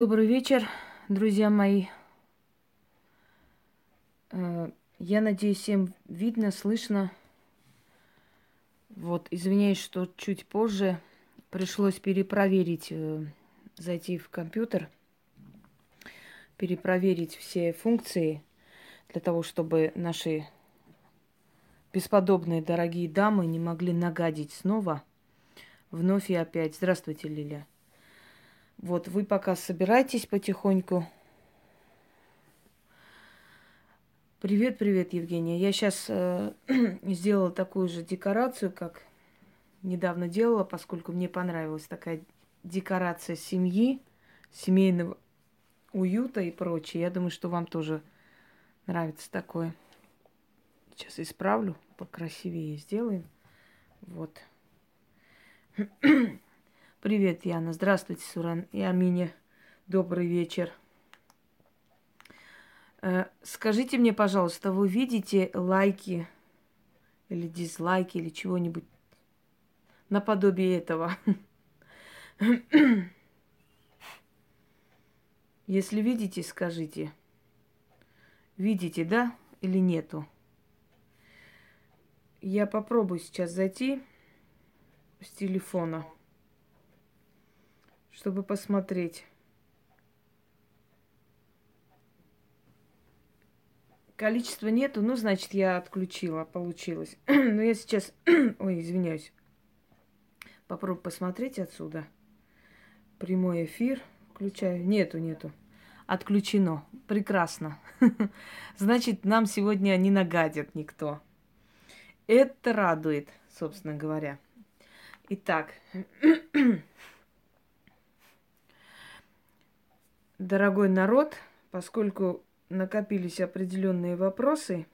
Добрый вечер, друзья мои. Э, я надеюсь, всем видно, слышно. Вот, извиняюсь, что чуть позже пришлось перепроверить, э, зайти в компьютер, перепроверить все функции для того, чтобы наши бесподобные дорогие дамы не могли нагадить снова, вновь и опять. Здравствуйте, Лиля. Вот, вы пока собирайтесь потихоньку. Привет, привет, Евгения. Я сейчас э, сделала такую же декорацию, как недавно делала, поскольку мне понравилась такая декорация семьи, семейного уюта и прочее. Я думаю, что вам тоже нравится такое. Сейчас исправлю, покрасивее сделаем. Вот. Привет, Яна. Здравствуйте, Суран и Амине. Добрый вечер. Э, скажите мне, пожалуйста, вы видите лайки или дизлайки или чего-нибудь наподобие этого? Если видите, скажите. Видите, да или нету? Я попробую сейчас зайти с телефона чтобы посмотреть. Количества нету, ну, значит, я отключила, получилось. Но я сейчас... Ой, извиняюсь. Попробую посмотреть отсюда. Прямой эфир. Включаю. Нету, нету. Отключено. Прекрасно. Значит, нам сегодня не нагадят никто. Это радует, собственно говоря. Итак, дорогой народ, поскольку накопились определенные вопросы,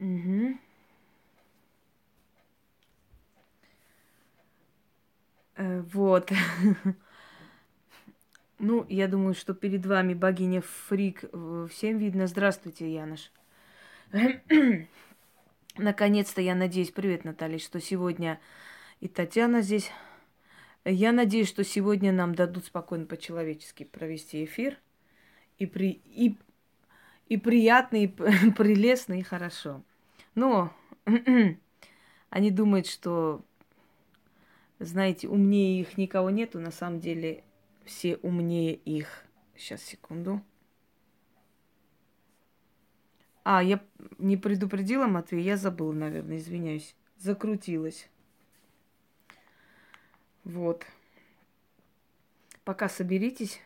Угу. Вот. ну, я думаю, что перед вами богиня Фрик. Всем видно. Здравствуйте, Янош. Наконец-то, я надеюсь, привет, Наталья, что сегодня и Татьяна здесь. Я надеюсь, что сегодня нам дадут спокойно по-человечески провести эфир. И, при, и, и приятно, и прелестно, и хорошо. Но они думают, что, знаете, умнее их никого нету. На самом деле все умнее их. Сейчас, секунду. А, я не предупредила Матвея, я забыла, наверное, извиняюсь. Закрутилась. Вот. Пока соберитесь.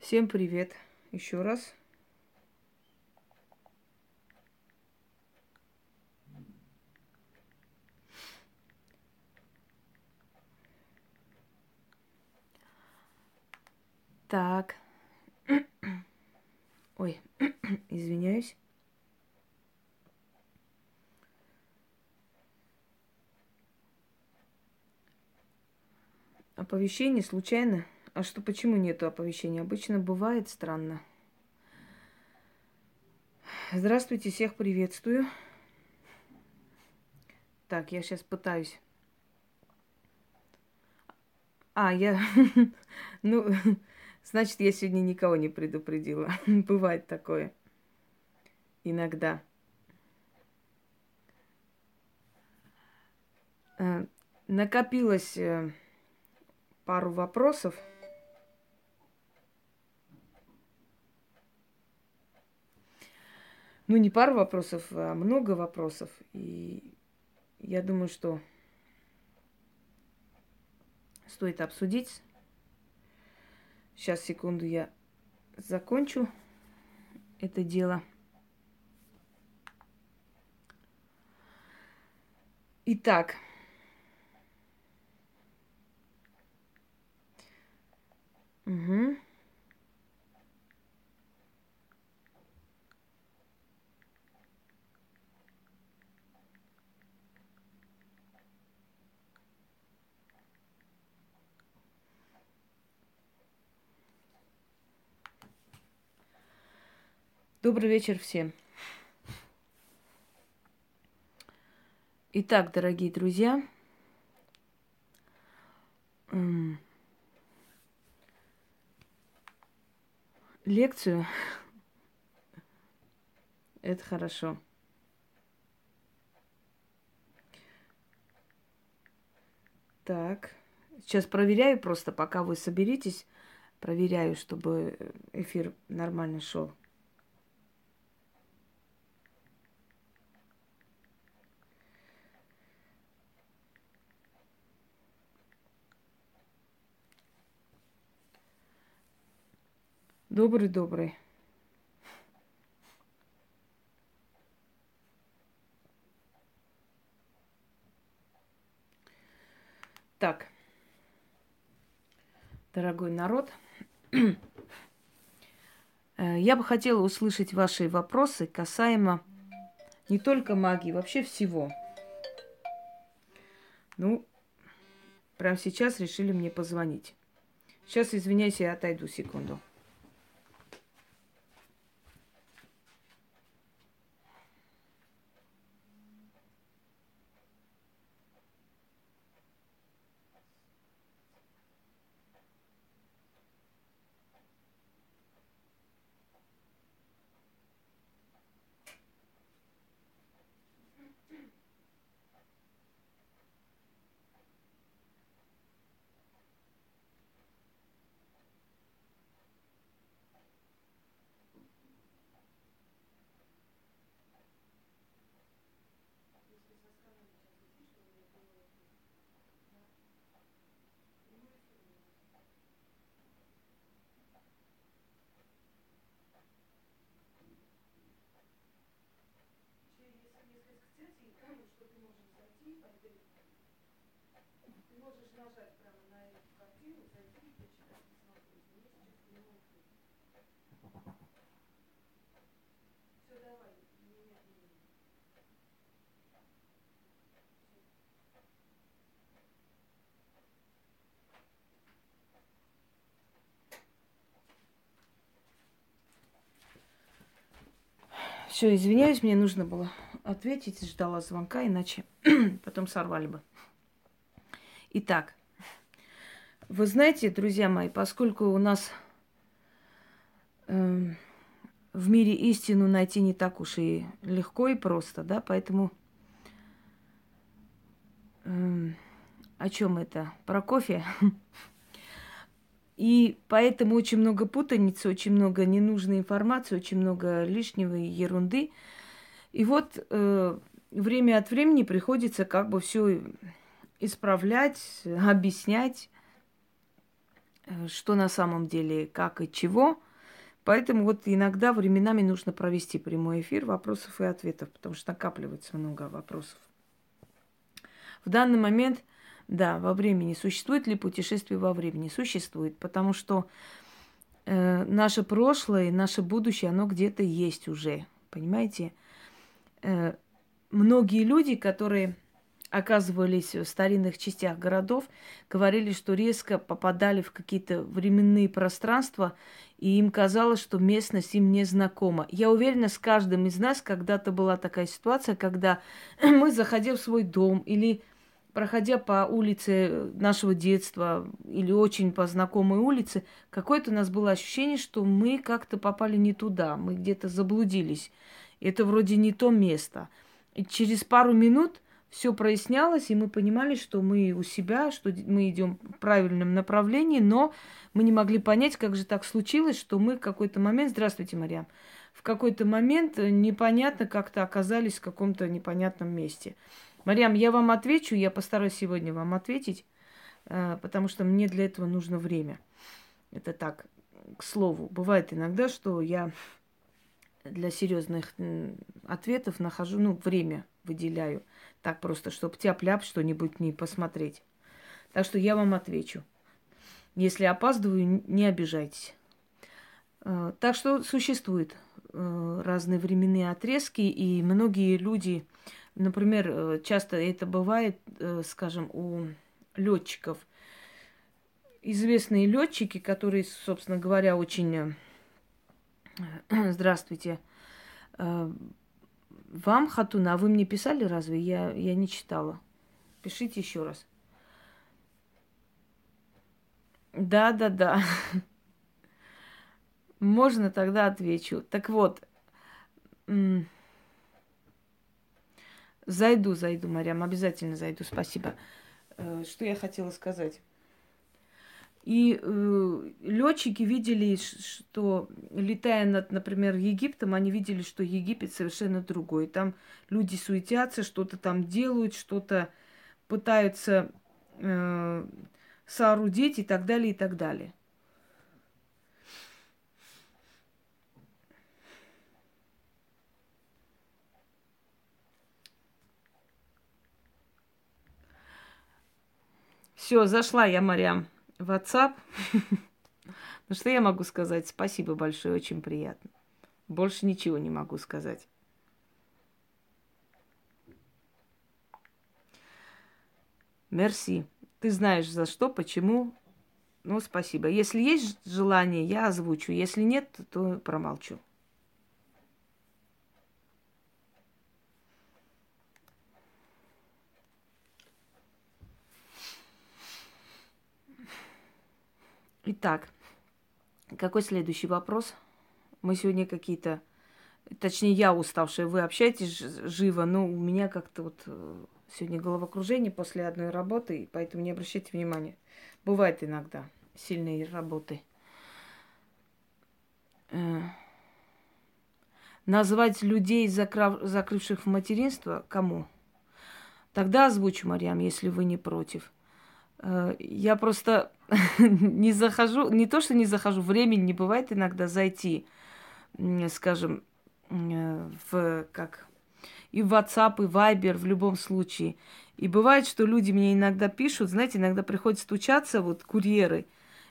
Всем привет еще раз. Так. Ой, извиняюсь. Оповещение случайно? А что, почему нету оповещения? Обычно бывает странно. Здравствуйте, всех приветствую. Так, я сейчас пытаюсь. А, я... ну, Значит, я сегодня никого не предупредила. Бывает такое. Иногда. Э, накопилось э, пару вопросов. Ну, не пару вопросов, а много вопросов. И я думаю, что стоит обсудить Сейчас, секунду, я закончу это дело. Итак, угу. Добрый вечер всем. Итак, дорогие друзья, лекцию. Это хорошо. Так. Сейчас проверяю просто, пока вы соберитесь. Проверяю, чтобы эфир нормально шел. Добрый-добрый. Так, дорогой народ, э, я бы хотела услышать ваши вопросы касаемо не только магии, вообще всего. Ну, прямо сейчас решили мне позвонить. Сейчас, извиняюсь, я отойду секунду. Все, извиняюсь, мне нужно было ответить, ждала звонка, иначе потом сорвали бы. Итак, вы знаете, друзья мои, поскольку у нас э, в мире истину найти не так уж и легко и просто, да, поэтому э, о чем это? Про кофе? И поэтому очень много путаницы, очень много ненужной информации, очень много лишнего и ерунды. И вот э, время от времени приходится как бы все исправлять, объяснять, э, что на самом деле, как и чего. Поэтому вот иногда временами нужно провести прямой эфир вопросов и ответов, потому что накапливается много вопросов. В данный момент да, во времени. Существует ли путешествие во времени? Существует, потому что э, наше прошлое, наше будущее, оно где-то есть уже. Понимаете? Э, многие люди, которые оказывались в старинных частях городов, говорили, что резко попадали в какие-то временные пространства, и им казалось, что местность им не знакома. Я уверена, с каждым из нас когда-то была такая ситуация, когда мы, заходя в свой дом или проходя по улице нашего детства или очень по знакомой улице, какое-то у нас было ощущение, что мы как-то попали не туда, мы где-то заблудились. Это вроде не то место. И через пару минут все прояснялось, и мы понимали, что мы у себя, что мы идем в правильном направлении, но мы не могли понять, как же так случилось, что мы в какой-то момент, здравствуйте, Марьям, в какой-то момент непонятно как-то оказались в каком-то непонятном месте. Марьям, я вам отвечу, я постараюсь сегодня вам ответить, э, потому что мне для этого нужно время. Это так, к слову. Бывает иногда, что я для серьезных ответов нахожу, ну, время выделяю. Так просто, чтобы тяп-ляп что-нибудь не посмотреть. Так что я вам отвечу. Если опаздываю, не обижайтесь. Э, так что существуют э, разные временные отрезки, и многие люди Например, э, часто это бывает, скажем, у летчиков. Известные летчики, которые, собственно говоря, очень... Здравствуйте. Вам, Хатуна, а вы мне писали разве? Я, я не читала. Пишите еще раз. Да, да, да. Можно тогда отвечу. Так вот, зайду, зайду, Марьям, обязательно зайду, спасибо. Э, что я хотела сказать? И э, летчики видели, что летая над, например, Египтом, они видели, что Египет совершенно другой. Там люди суетятся, что-то там делают, что-то пытаются э, соорудить и так далее, и так далее. Все, зашла я, Марьям. WhatsApp. ну что я могу сказать? Спасибо большое, очень приятно. Больше ничего не могу сказать. Мерси. Ты знаешь за что, почему. Ну, спасибо. Если есть желание, я озвучу. Если нет, то промолчу. Итак, какой следующий вопрос? Мы сегодня какие-то, точнее, я уставшая, вы общаетесь живо, но у меня как-то вот э, сегодня головокружение после одной работы, поэтому не обращайте внимания. Бывает иногда сильные работы. Э, назвать людей, закрывших в материнство, кому? Тогда озвучу, Марьям, если вы не против. Э, я просто не захожу, не то, что не захожу, времени не бывает иногда зайти, скажем, э, в как и в WhatsApp, и Viber в любом случае. И бывает, что люди мне иногда пишут, знаете, иногда приходят стучаться, вот курьеры,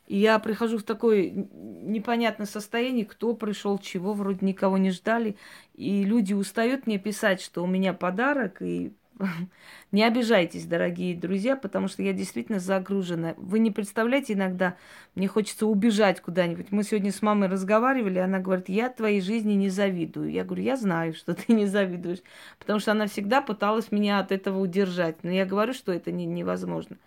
и я прихожу в такое непонятное состояние, кто пришел, чего, вроде никого не ждали. И люди устают мне писать, что у меня подарок, и Не обижайтесь, дорогие друзья, потому что я действительно загружена. Вы не представляете, иногда мне хочется убежать куда-нибудь. Мы сегодня с мамой разговаривали, она говорит, я твоей жизни не завидую. Я говорю, я знаю, что ты не завидуешь, потому что она всегда пыталась меня от этого удержать. Но я говорю, что это не, невозможно.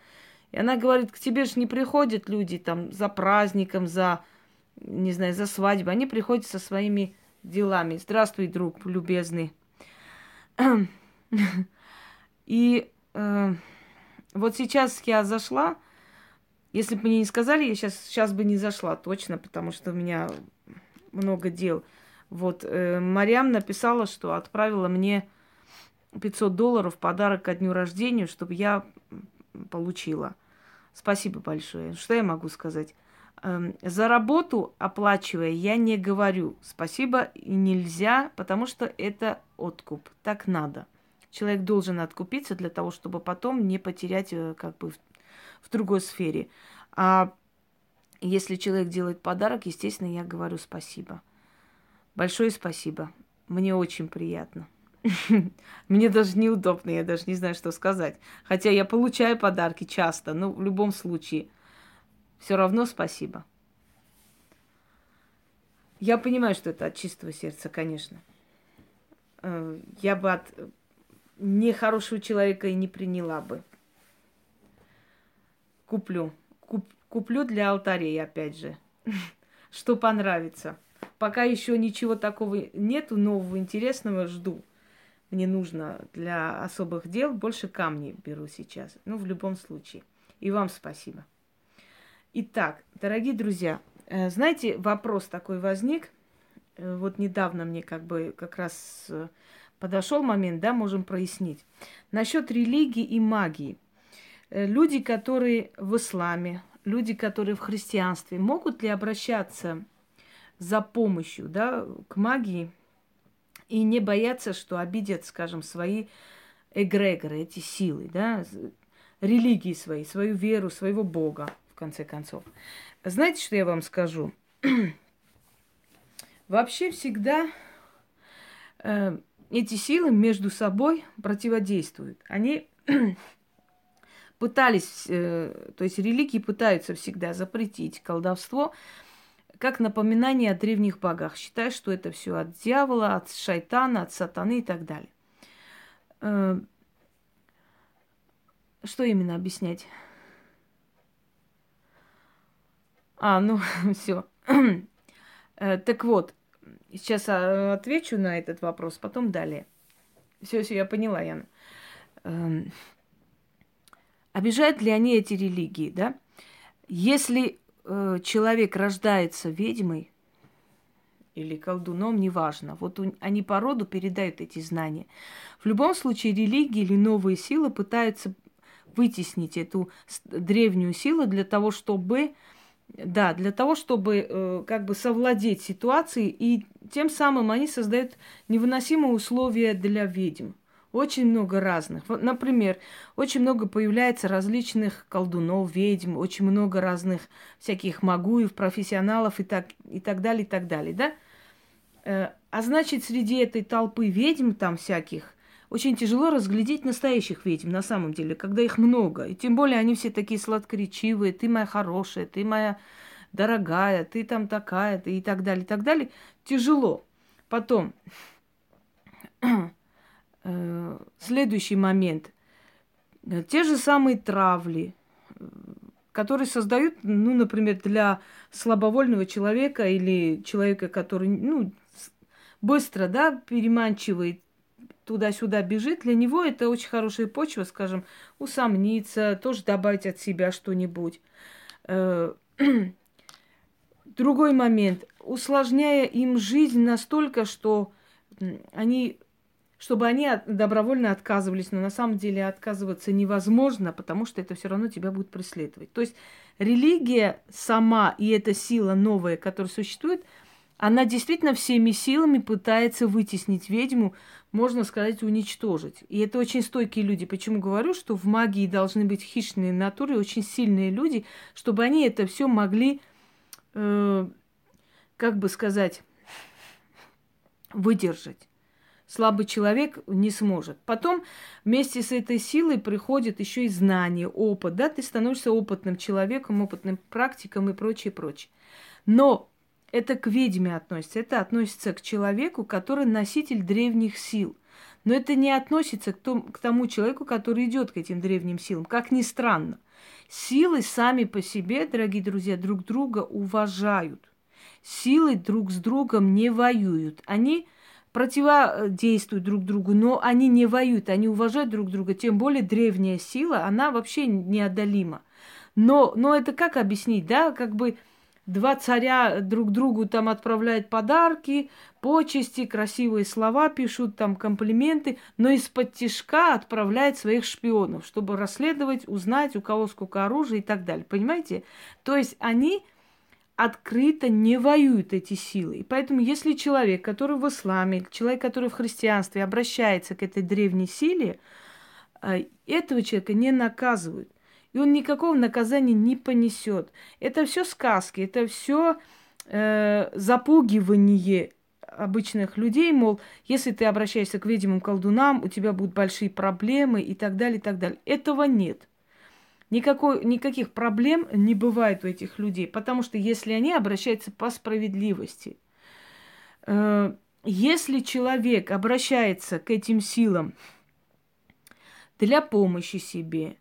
И она говорит, к тебе же не приходят люди там за праздником, за, не знаю, за свадьбой. Они приходят со своими делами. Здравствуй, друг любезный. И э, вот сейчас я зашла, если бы мне не сказали, я сейчас, сейчас бы не зашла точно, потому что у меня много дел. Вот, э, Марьям написала, что отправила мне 500 долларов в подарок ко дню рождения, чтобы я получила. Спасибо большое. Что я могу сказать? Эм, за работу оплачивая, я не говорю спасибо и нельзя, потому что это откуп. Так надо. Человек должен откупиться для того, чтобы потом не потерять э, как бы в, в другой сфере. А если человек делает подарок, естественно, я говорю спасибо. Большое спасибо. Мне очень приятно. Мне даже неудобно, я даже не знаю, что сказать. Хотя я получаю подарки часто, но в любом случае все равно спасибо. Я понимаю, что это от чистого сердца, конечно. Э, я бы от нехорошего человека и не приняла бы. Куплю. Куп, куплю для алтарей, опять же. Что понравится. Пока еще ничего такого нету, нового, интересного, жду. Мне нужно для особых дел больше камней беру сейчас. Ну, в любом случае. И вам спасибо. Итак, дорогие друзья, э, знаете, вопрос такой возник. Э, вот недавно мне как бы как раз э, подошел момент, да, можем прояснить. Насчет религии и магии. Э, люди, которые в исламе, люди, которые в христианстве, могут ли обращаться за помощью, да, к магии и не бояться, что обидят, скажем, свои эгрегоры, эти силы, да, религии свои, свою веру, своего Бога, в конце концов. Знаете, что я вам скажу? Вообще всегда э, эти силы между собой противодействуют. Они пытались, э, то есть религии пытаются всегда запретить колдовство. как напоминание о древних богах. Считай, что это все от дьявола, от шайтана, от сатаны и так далее. Э, что именно объяснять? А, ну, все. Э, так вот, сейчас а, отвечу на этот вопрос, потом далее. Все, все, я поняла, Яна. Эм, обижают ли они эти религии, да? Если э, человек рождается ведьмой или колдуном, неважно, вот у, они по роду передают эти знания. В любом случае религии или новые силы пытаются вытеснить эту древнюю силу для того, чтобы да, для того, чтобы э, как бы совладеть ситуацией, и тем самым они создают невыносимые условия для ведьм. Очень много разных. Вот, например, очень много появляется различных колдунов, ведьм, очень много разных всяких магуев, профессионалов и так, и так далее, и так далее, да? Э, а значит, среди этой толпы ведьм там всяких очень тяжело разглядеть настоящих ведьм на самом деле, когда их много. И тем более они все такие сладкоречивые, ты моя хорошая, ты моя дорогая, ты там такая, ты и так далее, и так далее. Тяжело. Потом, Э, следующий момент. Те же самые травли, которые создают, ну, например, для слабовольного человека или человека, который, ну, быстро, да, переманчивает, туда-сюда бежит, для него это очень хорошая почва, скажем, усомниться, тоже добавить от себя что-нибудь. Э, другой момент. Усложняя им жизнь настолько, что они чтобы они добровольно отказывались, но на самом деле отказываться невозможно, потому что это все равно тебя будет преследовать. То есть религия сама и эта сила новая, которая существует, она действительно всеми силами пытается вытеснить ведьму, можно сказать, уничтожить. И это очень стойкие люди. Почему говорю, что в магии должны быть хищные натуры, очень сильные люди, чтобы они это все могли, э, как бы сказать, выдержать слабый человек не сможет. Потом вместе с этой силой приходит еще и знание, опыт, да, ты становишься опытным человеком, опытным практиком и прочее, прочее. Но это к ведьме относится, это относится к человеку, который носитель древних сил. Но это не относится к, том, к тому человеку, который идет к этим древним силам, как ни странно. Силы сами по себе, дорогие друзья, друг друга уважают. Силы друг с другом не воюют. Они противодействуют друг другу, но они не воюют, они уважают друг друга. Тем более древняя сила, она вообще неодолима. Но, но это как объяснить, да, как бы два царя друг другу там отправляют подарки, почести, красивые слова пишут, там комплименты, но из-под тишка отправляют своих шпионов, чтобы расследовать, узнать, у кого сколько оружия и так далее. Понимаете? То есть они открыто не воюют эти силы. И поэтому, если человек, который в исламе, человек, который в христианстве обращается к этой древней силе, э, этого человека не наказывают. И он никакого наказания не понесет. Это все сказки, это все э, запугивание обычных людей, мол, если ты обращаешься к ведьмам колдунам, у тебя будут большие проблемы и так далее, и так далее. Этого нет. Никакой, никаких проблем не бывает у этих людей, потому что если они обращаются по справедливости, э, если человек обращается к этим силам для помощи себе,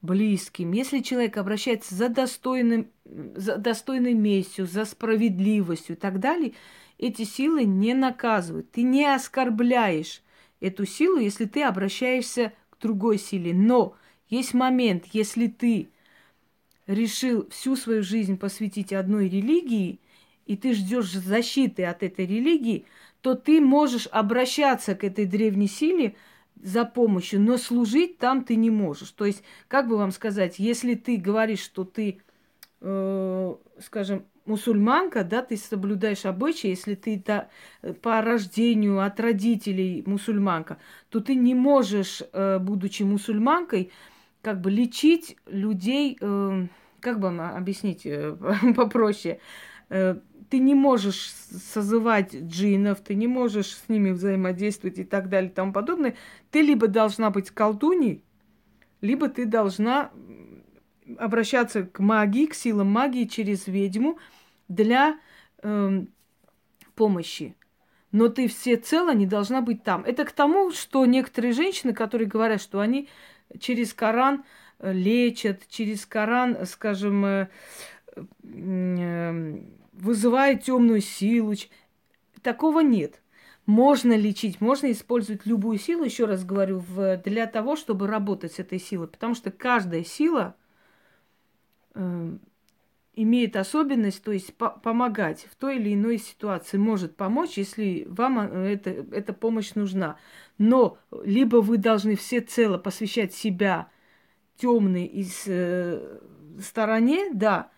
близким, если человек обращается за, достойным, за достойной местью, за справедливостью и так далее, эти силы не наказывают. Ты не оскорбляешь эту силу, если ты обращаешься к другой силе. Но есть момент, если ты решил всю свою жизнь посвятить одной религии, и ты ждешь защиты от этой религии, то ты можешь обращаться к этой древней силе за помощью, но служить там ты не можешь. То есть, как бы вам сказать, если ты говоришь, что ты, э, скажем, мусульманка, да, ты соблюдаешь обычаи, если ты да, по рождению от родителей мусульманка, то ты не можешь, э, будучи мусульманкой, как бы лечить людей, э, как бы объяснить э, попроще, э, ты не можешь созывать джинов, ты не можешь с ними взаимодействовать и так далее и тому подобное. Ты либо должна быть колдуней, либо ты должна обращаться к магии, к силам магии через ведьму для э, помощи. Но ты всецело не должна быть там. Это к тому, что некоторые женщины, которые говорят, что они через Коран э, лечат, через Коран, скажем, э, э, вызывают темную силу. Такого нет. Можно лечить, можно использовать любую силу, еще раз говорю, в, для того, чтобы работать с этой силой. Потому что каждая сила э, имеет особенность, то есть по помогать в той или иной ситуации, может помочь, если вам э, это, эта помощь нужна. Но либо вы должны всецело посвящать себя темной из э, стороне, да,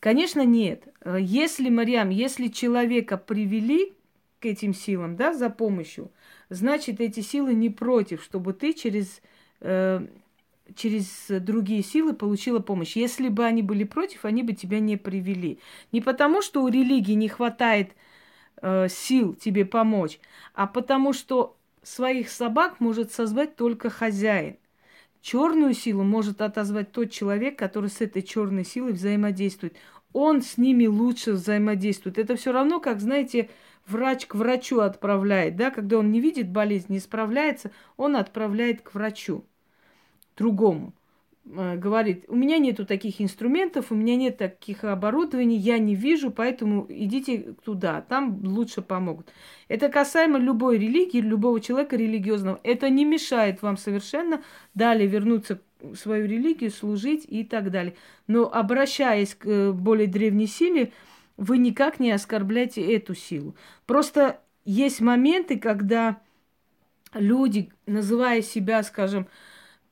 Конечно, нет. Э, если, Мариам, если человека привели к этим силам, да, за помощью, значит, эти силы не против, чтобы ты через, э, через другие силы получила помощь. Если бы они были против, они бы тебя не привели. Не потому, что у религии не хватает э, сил тебе помочь, а потому, что своих собак может созвать только хозяин. Черную силу может отозвать тот человек, который с этой черной силой взаимодействует. Он с ними лучше взаимодействует. Это все равно, как, знаете, врач к врачу отправляет, да, когда он не видит болезнь, не справляется, он отправляет к врачу другому. Э, говорит, у меня нету таких инструментов, у меня нет таких оборудований, я не вижу, поэтому идите туда, там лучше помогут. Это касаемо любой религии, любого человека религиозного. Это не мешает вам совершенно далее вернуться в свою религию, служить и так далее. Но обращаясь к э, более древней силе, вы никак не оскорбляете эту силу. Просто есть моменты, когда люди, называя себя, скажем,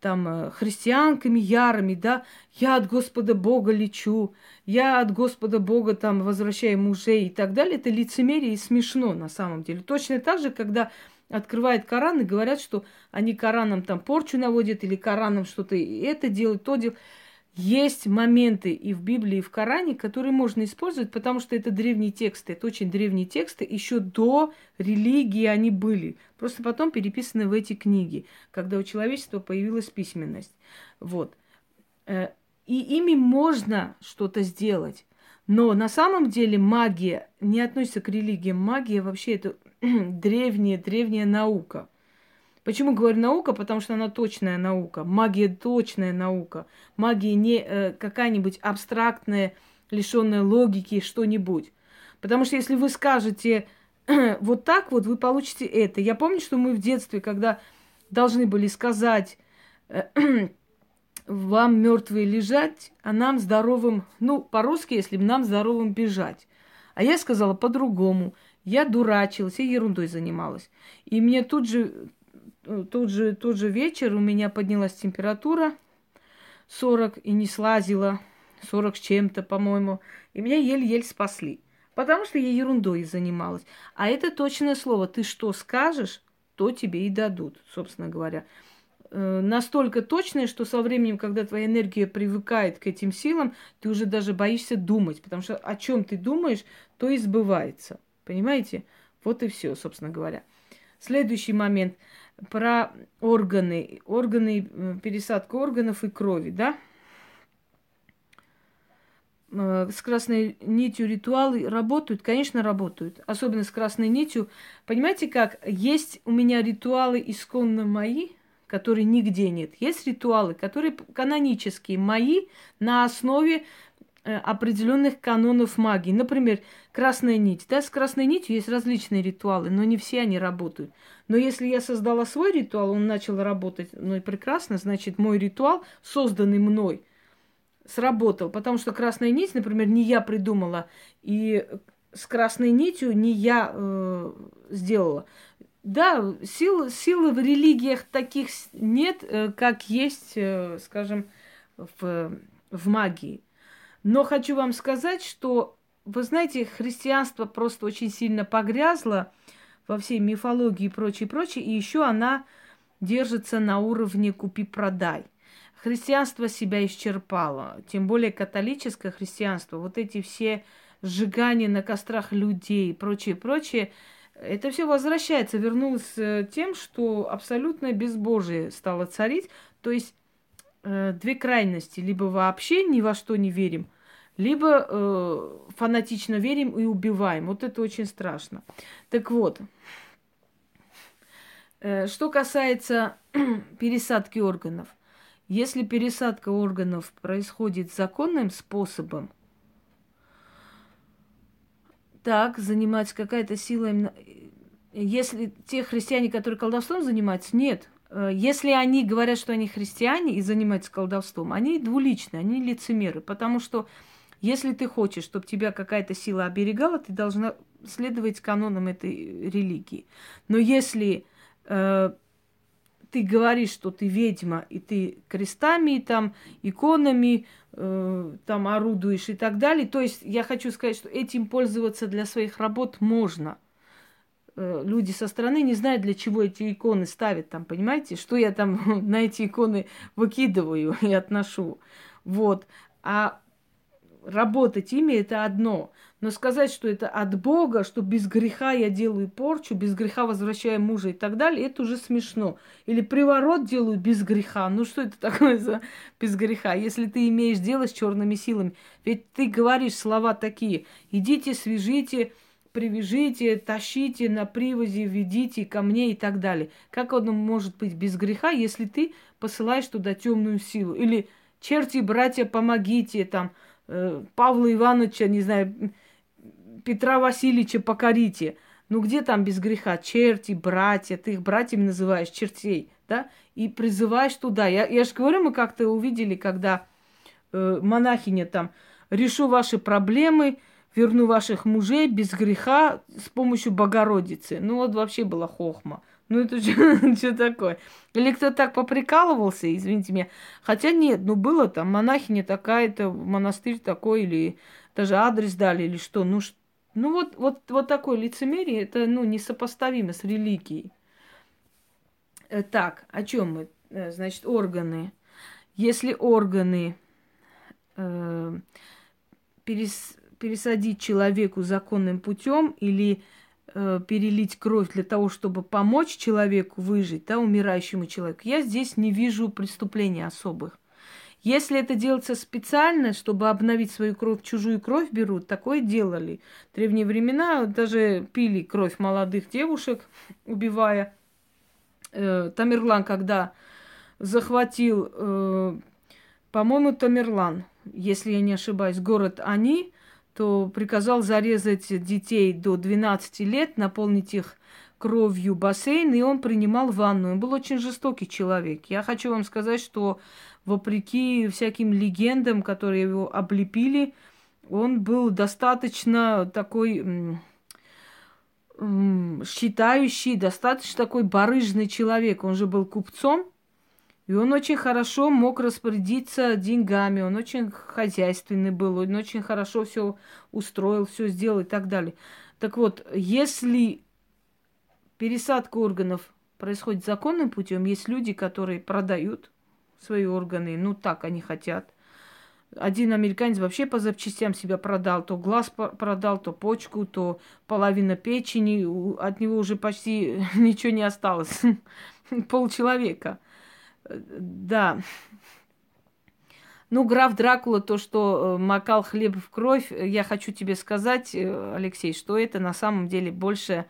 там, э, христианками ярыми, да, я от Господа Бога лечу, я от Господа Бога там возвращаю мужей и так далее, это лицемерие и смешно на самом деле. Точно так же, когда открывают Коран и говорят, что они Кораном там порчу наводят или Кораном что-то это делают, то делают. Есть моменты и в Библии, и в Коране, которые можно использовать, потому что это древние тексты, это очень древние тексты, еще до религии они были. Просто потом переписаны в эти книги, когда у человечества появилась письменность. Вот. Э, и ими можно что-то сделать. Но на самом деле магия не относится к религии. Магия вообще это древняя, древняя наука. Почему говорю наука? Потому что она точная наука. Магия точная наука. Магия не э, какая-нибудь абстрактная, лишенная логики, что-нибудь. Потому что если вы скажете вот так вот, вы получите это. Я помню, что мы в детстве, когда должны были сказать э, вам мертвые лежать, а нам здоровым, ну, по-русски, если нам здоровым бежать. А я сказала по-другому. Я дурачилась, я ерундой занималась. И мне тут же тот же, тот же вечер у меня поднялась температура 40 и не слазила, 40 с чем-то, по-моему. И меня еле-еле спасли. Потому что я ерундой занималась. А это точное слово. Ты что скажешь, то тебе и дадут, собственно говоря. Э, настолько точное, что со временем, когда твоя энергия привыкает к этим силам, ты уже даже боишься думать. Потому что о чем ты думаешь, то и сбывается. Понимаете? Вот и все, собственно говоря. Следующий момент – про органы, органы, э, пересадку органов и крови, да? Э, с красной нитью ритуалы работают? Конечно, работают. Особенно с красной нитью. Понимаете как? Есть у меня ритуалы исконно мои, которые нигде нет. Есть ритуалы, которые канонические, мои, на основе определенных канонов магии. Например, красная нить. Да, с красной нитью есть различные ритуалы, но не все они работают. Но если я создала свой ритуал, он начал работать, ну и прекрасно, значит, мой ритуал, созданный мной, сработал. Потому что красная нить, например, не я придумала, и с красной нитью не я э, сделала. Да, сил, силы в религиях таких нет, э, как есть, э, скажем, в, в магии. Но хочу вам сказать, что, вы знаете, христианство просто очень сильно погрязло во всей мифологии и прочее, прочее, и еще она держится на уровне купи-продай. Христианство себя исчерпало, тем более католическое христианство, вот эти все сжигания на кострах людей и прочее, прочее, это все возвращается, вернулось э, тем, что абсолютное безбожие стало царить, то есть э, две крайности. Либо вообще ни во что не верим, либо э, фанатично верим и убиваем. Вот это очень страшно. Так вот, э, что касается пересадки органов. Если пересадка органов происходит законным способом, так, занимается какая-то сила именно... Если те христиане, которые колдовством занимаются, нет. Э, если они говорят, что они христиане и занимаются колдовством, они двуличные, они лицемеры. Потому что если ты хочешь, чтобы тебя какая-то сила оберегала, ты должна следовать канонам этой религии. Но если э, ты говоришь, что ты ведьма, и ты крестами, там, иконами, э, там, орудуешь и так далее, то есть я хочу сказать, что этим пользоваться для своих работ можно. Э, люди со стороны не знают, для чего эти иконы ставят там, понимаете, что я там на эти иконы выкидываю и отношу. Вот. А работать ими это одно. Но сказать, что это от Бога, что без греха я делаю порчу, без греха возвращаю мужа и так далее, это уже смешно. Или приворот делаю без греха. Ну что это такое за без греха? Если ты имеешь дело с черными силами, ведь ты говоришь слова такие: идите, свяжите, привяжите, тащите на привозе, ведите ко мне и так далее. Как он может быть без греха, если ты посылаешь туда темную силу? Или черти, братья, помогите там Павла Ивановича, не знаю, Петра Васильевича покорите. Ну где там без греха? Черти, братья, ты их братьями называешь, чертей, да? И призываешь туда. Я, я же говорю, мы как-то увидели, когда э, монахиня там, решу ваши проблемы, верну ваших мужей без греха с помощью Богородицы. Ну вот вообще была хохма. Ну это что такое? Или кто так поприкалывался, извините меня. Хотя нет, ну было там монахиня такая-то, монастырь такой, или даже адрес дали, или что. Ну, ну вот, вот, вот такое лицемерие, это ну, несопоставимо с религией. Э, так, о чем мы? Э, значит, органы. Если органы э, перес, пересадить человеку законным путем или э, перелить кровь для того, чтобы помочь человеку выжить, да, умирающему человеку, я здесь не вижу преступлений особых. Если это делается специально, чтобы обновить свою кровь, чужую кровь берут, такое делали. В древние времена даже пили кровь молодых девушек, убивая. Э, Тамерлан, когда захватил, э, по-моему, Тамерлан, если я не ошибаюсь, город Они, то приказал зарезать детей до 12 лет, наполнить их кровью бассейн, и он принимал ванну. Он был очень жестокий человек. Я хочу вам сказать, что вопреки всяким легендам, которые его облепили, он был достаточно такой считающий, достаточно такой барыжный человек. Он же был купцом, и он очень хорошо мог распорядиться деньгами, он очень хозяйственный был, он очень хорошо все устроил, все сделал и так далее. Так вот, если пересадка органов происходит законным путем, есть люди, которые продают свои органы, ну так они хотят. Один американец вообще по запчастям себя продал, то глаз продал, то почку, то половина печени, от него уже почти ничего не осталось, пол человека. Да. Ну, граф Дракула, то, что э, макал хлеб в кровь, я хочу тебе сказать, э, Алексей, что это на самом деле больше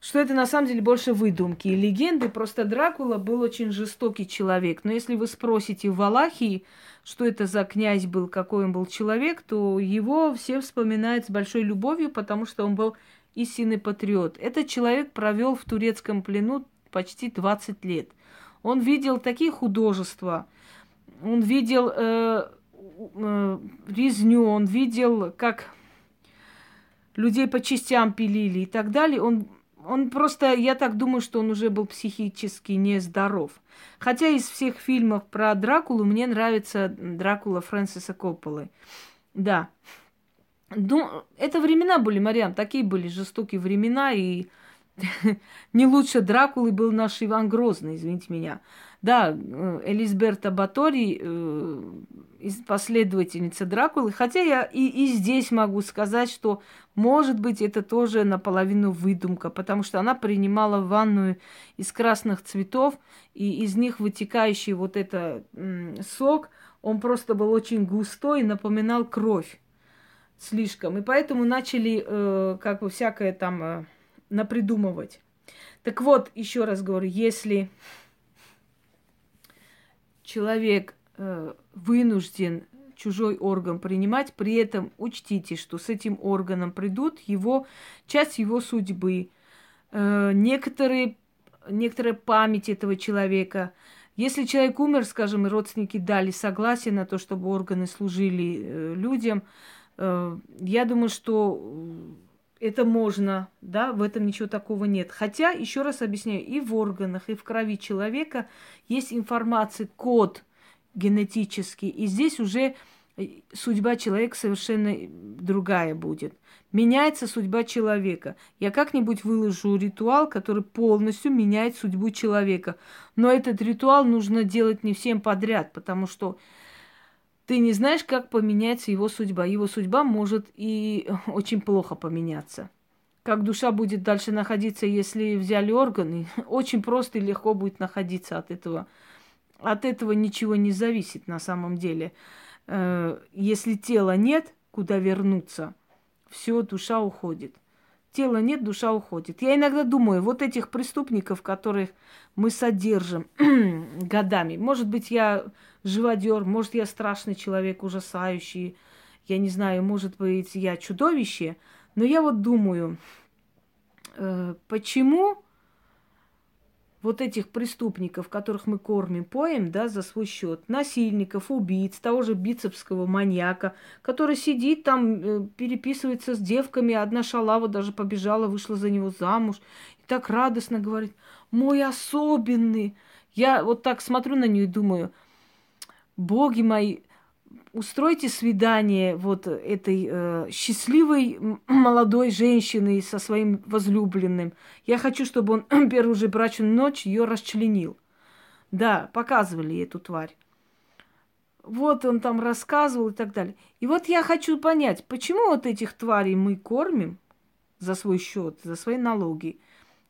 что это на самом деле больше выдумки и легенды. Просто Дракула был очень жестокий человек. Но если вы спросите в Валахии, что это за князь был, какой он был человек, то его все вспоминают с большой любовью, потому что он был истинный патриот. Этот человек провел в турецком плену почти 20 лет. Он видел такие художества, он видел э, э, резню, он видел, как людей по частям пилили и так далее. Он, он просто, я так думаю, что он уже был психически нездоров. Хотя из всех фильмов про Дракулу мне нравится Дракула Фрэнсиса Копполы. Да. Ну, это времена были, Мариам, такие были жестокие времена, и не лучше Дракулы был наш Иван Грозный, извините меня. Да, э, Элизберта Батори, э, последовательница Дракулы, хотя я и, и здесь могу сказать, что, может быть, это тоже наполовину выдумка, потому что она принимала ванную из красных цветов, и из них вытекающий вот этот сок, Он просто был очень густой, напоминал кровь слишком. И поэтому начали э, как бы всякое там э, напридумывать. Так вот, еще раз говорю, если человек э, вынужден чужой орган принимать, при этом учтите, что с этим органом придут его, часть его судьбы, э, некоторые, некоторая память этого человека. Если человек умер, скажем, и родственники дали согласие на то, чтобы органы служили э, людям, э, я думаю, что это можно, да, в этом ничего такого нет. Хотя, еще раз объясняю, и в органах, и в крови человека есть информация, код генетический, и здесь уже э, судьба человека совершенно другая будет. Меняется судьба человека. Я как-нибудь выложу ритуал, который полностью меняет судьбу человека. Но этот ритуал нужно делать не всем подряд, потому что ты не знаешь, как поменяется его судьба. Его судьба может и очень плохо поменяться. Как душа будет дальше находиться, если взяли органы, очень просто и легко будет находиться от этого. От этого ничего не зависит на самом деле. Э, если тела нет, куда вернуться, все, душа уходит. Тела нет, душа уходит. Я иногда думаю, вот этих преступников, которых мы содержим годами, может быть, я живодер, может, я страшный человек, ужасающий, я не знаю, может быть, я чудовище, но я вот думаю, э, почему вот этих преступников, которых мы кормим, поем, да, за свой счет, насильников, убийц, того же бицепского маньяка, который сидит там, э, переписывается с девками, одна шалава даже побежала, вышла за него замуж, так радостно говорит, мой особенный. Я вот так смотрю на нее и думаю, боги мои, устройте свидание вот этой э, счастливой молодой женщины со своим возлюбленным. Я хочу, чтобы он первую же брачную ночь ее расчленил. Да, показывали эту тварь. Вот он там рассказывал и так далее. И вот я хочу понять, почему вот этих тварей мы кормим за свой счет, за свои налоги,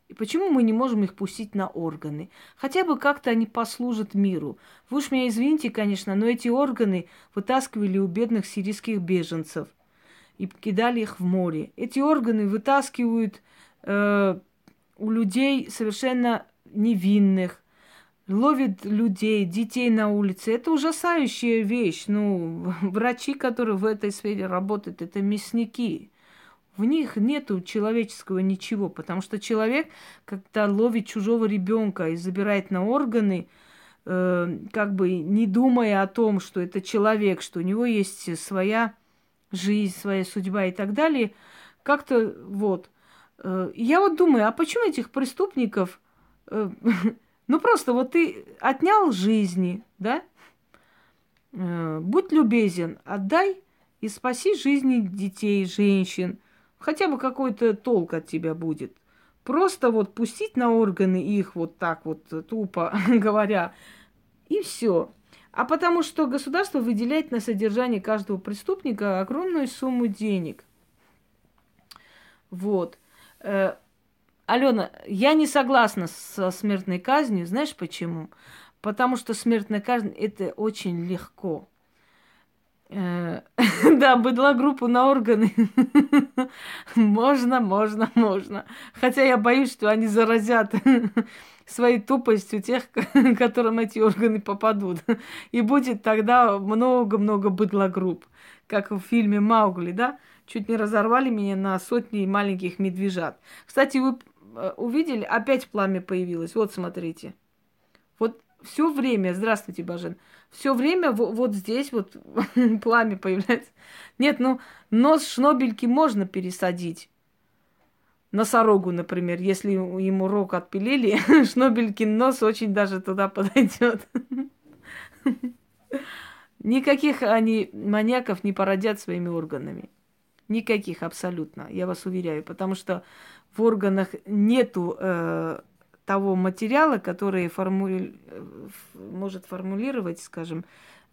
и почему мы не можем их пустить на органы? Хотя бы как-то они послужат миру. Вы уж меня извините, конечно, но эти органы вытаскивали у бедных сирийских беженцев и кидали их в море. Эти органы вытаскивают э, у людей совершенно невинных, ловят людей, детей на улице. Это ужасающая вещь. Ну, врачи, которые в этой сфере работают, это мясники. В них нету человеческого ничего, потому что человек, когда ловит чужого ребенка и забирает на органы, э, как бы не думая о том, что это человек, что у него есть своя жизнь, своя судьба и так далее, как-то вот. Э, я вот думаю, а почему этих преступников, э, ну просто вот ты отнял жизни, да? Будь любезен, отдай и спаси жизни детей, женщин – хотя бы какой-то толк от тебя будет. Просто вот пустить на органы их вот так вот, тупо говоря, и все. А потому что государство выделяет на содержание каждого преступника огромную сумму денег. Вот. Э, Алена, я не согласна со смертной казнью. Знаешь почему? Потому что смертная казнь это очень легко. Э, да, быдла группу на органы. можно, можно, можно. Хотя я боюсь, что они заразят своей тупостью тех, которым эти органы попадут. И будет тогда много-много быдла групп, как в фильме Маугли, да? Чуть не разорвали меня на сотни маленьких медвежат. Кстати, вы э, увидели, опять пламя появилось. Вот смотрите. Вот все время, здравствуйте, Бажен, все время вот, вот здесь вот пламя появляется. Нет, ну, нос шнобельки можно пересадить. Носорогу, например, если ему рог отпилили, шнобелькин нос очень даже туда подойдет. Никаких они маньяков не породят своими органами. Никаких абсолютно, я вас уверяю, потому что в органах нету э, того материала, который формули... может формулировать, скажем,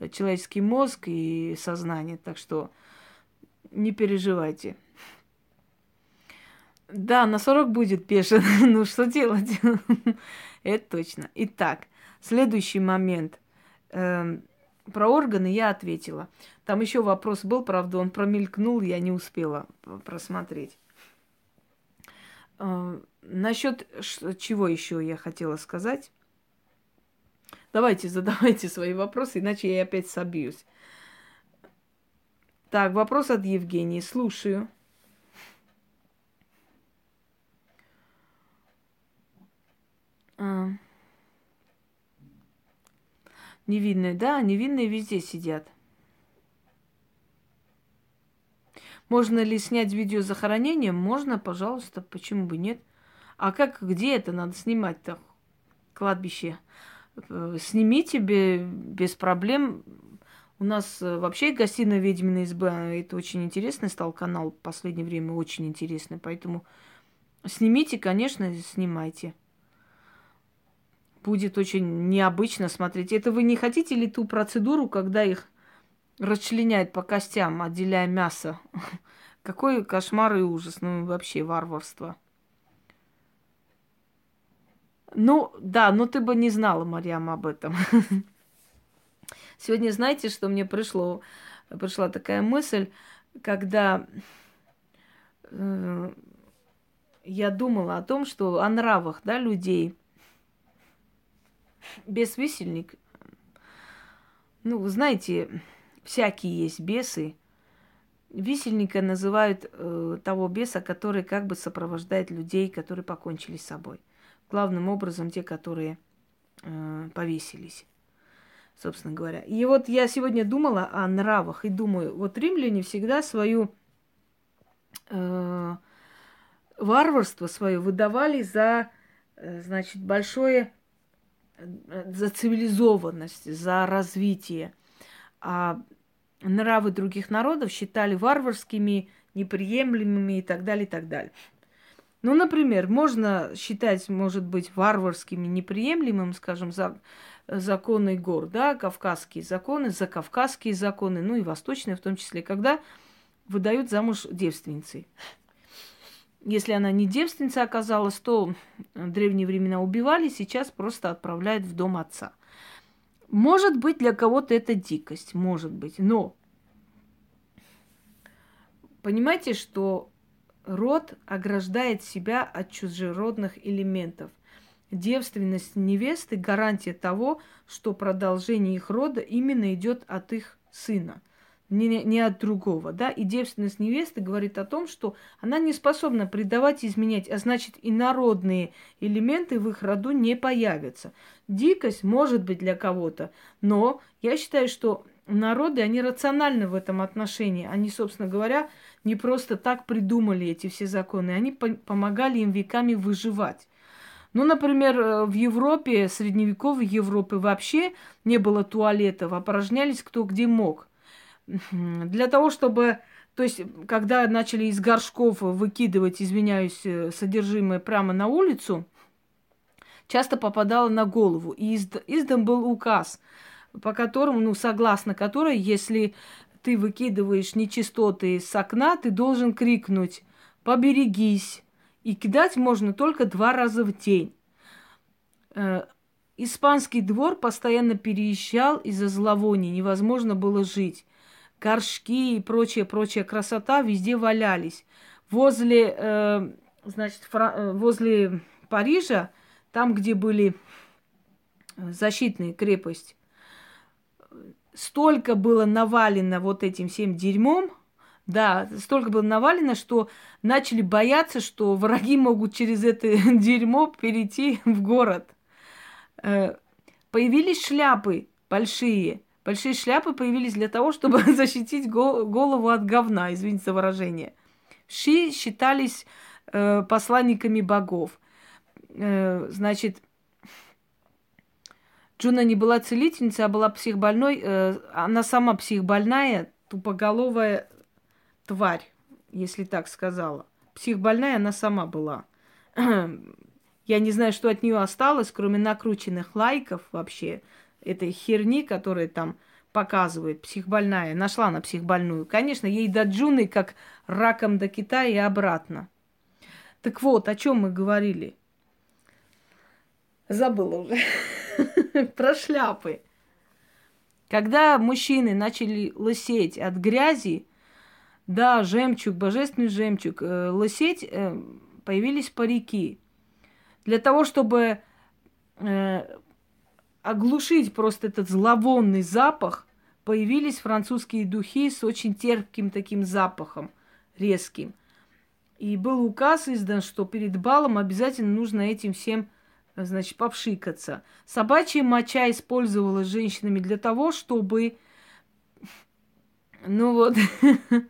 человеческий мозг и сознание. Так что не переживайте. Да, носорог будет бешеный. ну что делать? Это точно. Итак, следующий момент. Эм, про органы я ответила. Там еще вопрос был, правда, он промелькнул, я не успела просмотреть. Э, насчет чего еще я хотела сказать? Давайте, задавайте свои вопросы, иначе я опять собьюсь. Так, вопрос от Евгении. Слушаю. А. Невинные, да, невинные везде сидят. Можно ли снять видео захоронения? Можно, пожалуйста, почему бы нет? А как, где это надо снимать-то? Кладбище. Э, снимите без проблем. У нас э, вообще гостиная ведьмина изба. Это очень интересный стал канал в последнее время, очень интересный. Поэтому снимите, конечно, снимайте. Будет очень необычно смотреть. Это вы не хотите ли ту процедуру, когда их расчленяют по костям, отделяя мясо? Какой кошмар и ужас. Ну, вообще варварство. Ну, да, но ты бы не знала, Марьям, об этом. Сегодня знаете, что мне пришло? Пришла такая мысль, когда э, я думала о том, что о нравах, да, людей. Без висельник. Ну, знаете, всякие есть бесы. Висельника называют э, того беса, который как бы сопровождает людей, которые покончили с собой главным образом те, которые э, повесились, собственно говоря. И вот я сегодня думала о нравах и думаю, вот римляне всегда свою э, варварство свое выдавали за, э, значит, большое, э, за цивилизованность, за развитие. А нравы других народов считали варварскими, неприемлемыми и так далее, и так далее. Ну, например, можно считать, может быть, варварским и неприемлемым, скажем, за, законы гор, да, кавказские законы, закавказские законы, ну и восточные в том числе, когда выдают замуж девственницей. Если она не девственница оказалась, то в древние времена убивали, сейчас просто отправляют в дом отца. Может быть, для кого-то это дикость, может быть, но понимаете, что Род ограждает себя от чужеродных элементов. Девственность невесты – гарантия того, что продолжение их рода именно идет от их сына, не, не от другого. Да? И девственность невесты говорит о том, что она не способна предавать и изменять, а значит и народные элементы в их роду не появятся. Дикость может быть для кого-то, но я считаю, что народы, они рациональны в этом отношении. Они, собственно говоря, не просто так придумали эти все законы, они по- помогали им веками выживать. Ну, например, э, в Европе, средневековой Европы вообще не было туалетов, опорожнялись кто где мог. Для того, чтобы... То есть, когда начали из горшков выкидывать, извиняюсь, э, содержимое прямо на улицу, часто попадало на голову. И издан был указ, по которому, ну, согласно которой, если ты выкидываешь нечистоты с окна, ты должен крикнуть «поберегись!» И кидать можно только два раза в день. Э, испанский двор постоянно переезжал из-за зловоний, невозможно было жить. Горшки и прочая-прочая красота везде валялись. Возле, э, значит, фра- э, возле Парижа, там, где были защитные крепости, столько было навалено вот этим всем дерьмом, да, столько было навалено, что начали бояться, что враги могут через это дерьмо перейти в город. Э, появились шляпы большие. Большие шляпы появились для того, чтобы защитить голову от говна, извините за выражение. Ши считались э, посланниками богов. Э, значит, Джуна не была целительницей, а была психбольной. Э, она сама психбольная, тупоголовая тварь, если так сказала. Психбольная она сама была. Я не знаю, что от нее осталось, кроме накрученных лайков вообще, этой херни, которая там показывает, психбольная. Нашла на психбольную. Конечно, ей до Джуны как раком до Китая и обратно. Так вот, о чем мы говорили? Забыла уже. Про шляпы. Когда мужчины начали лысеть от грязи, да, жемчуг, божественный жемчуг, э, лысеть, э, появились парики. Для того, чтобы э, оглушить просто этот зловонный запах, появились французские духи с очень терпким таким запахом, резким. И был указ издан, что перед балом обязательно нужно этим всем значит, попшикаться. Собачья моча использовалась женщинами для того, чтобы... Ну вот,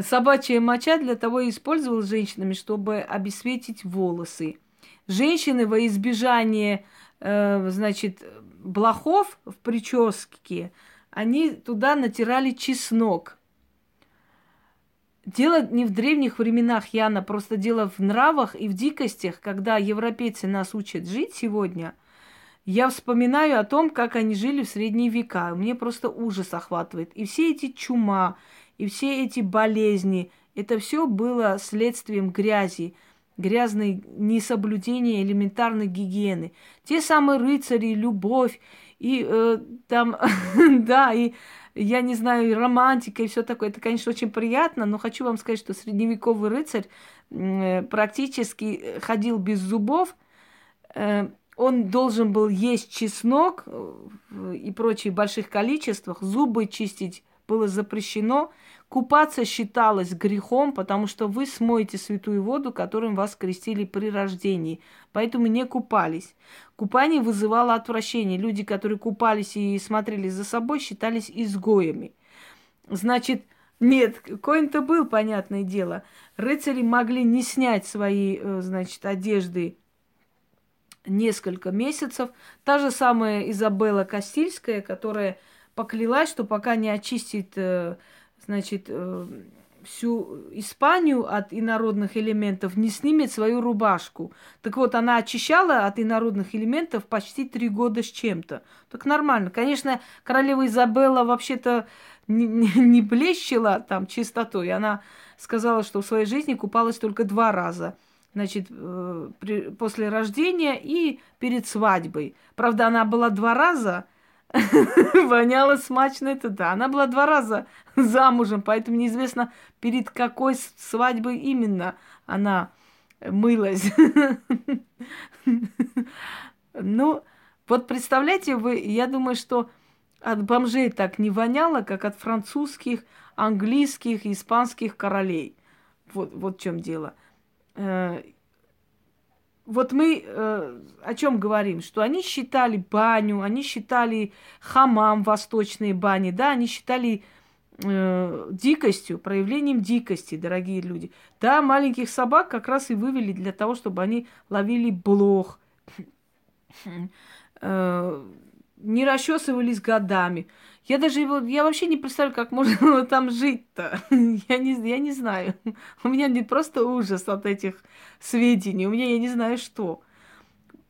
собачья моча для того и использовалась женщинами, чтобы обесцветить волосы. Женщины во избежание, э, значит, блохов в прическе, они туда натирали чеснок. Дело не в древних временах, Яна, просто дело в нравах и в дикостях, когда европейцы нас учат жить сегодня. Я вспоминаю о том, как они жили в средние века. Мне просто ужас охватывает. И все эти чума, и все эти болезни, это все было следствием грязи, грязной несоблюдения элементарной гигиены. Те самые рыцари, любовь, и э, там, да, и я не знаю, романтика и все такое. Это, конечно, очень приятно, но хочу вам сказать, что средневековый рыцарь э, практически ходил без зубов. Э, он должен был есть чеснок э, и прочие в больших количествах, зубы чистить было запрещено. Купаться считалось грехом, потому что вы смоете святую воду, которым вас крестили при рождении. Поэтому не купались. Купание вызывало отвращение. Люди, которые купались и смотрели за собой, считались изгоями. Значит, нет, коин-то был, понятное дело. Рыцари могли не снять свои, э, значит, одежды несколько месяцев. Та же самая Изабелла Кастильская, которая поклялась, что пока не очистит э, значит, э, всю Испанию от инородных элементов, не снимет свою рубашку. Так вот, она очищала от инородных элементов почти три года с чем-то. Так нормально. Конечно, королева Изабелла вообще-то не, не, блещила там чистотой. Она сказала, что в своей жизни купалась только два раза. Значит, э, при, после рождения и перед свадьбой. Правда, она была два раза – Воняла смачно это да. Она была два раза замужем, поэтому неизвестно, перед какой свадьбой именно она мылась. Ну, вот представляете вы, я думаю, что от бомжей так не воняло, как от французских, английских, испанских королей. Вот, вот в чем дело. Вот мы э, о чем говорим? Что они считали баню, они считали хамам, восточные бани, да, они считали э, дикостью, проявлением дикости, дорогие люди. Да, маленьких собак как раз и вывели для того, чтобы они ловили блох, э, не расчесывались годами. Я даже его, я вообще не представляю, как можно там жить-то. Я не, я не знаю. У меня не просто ужас от этих сведений, у меня я не знаю что.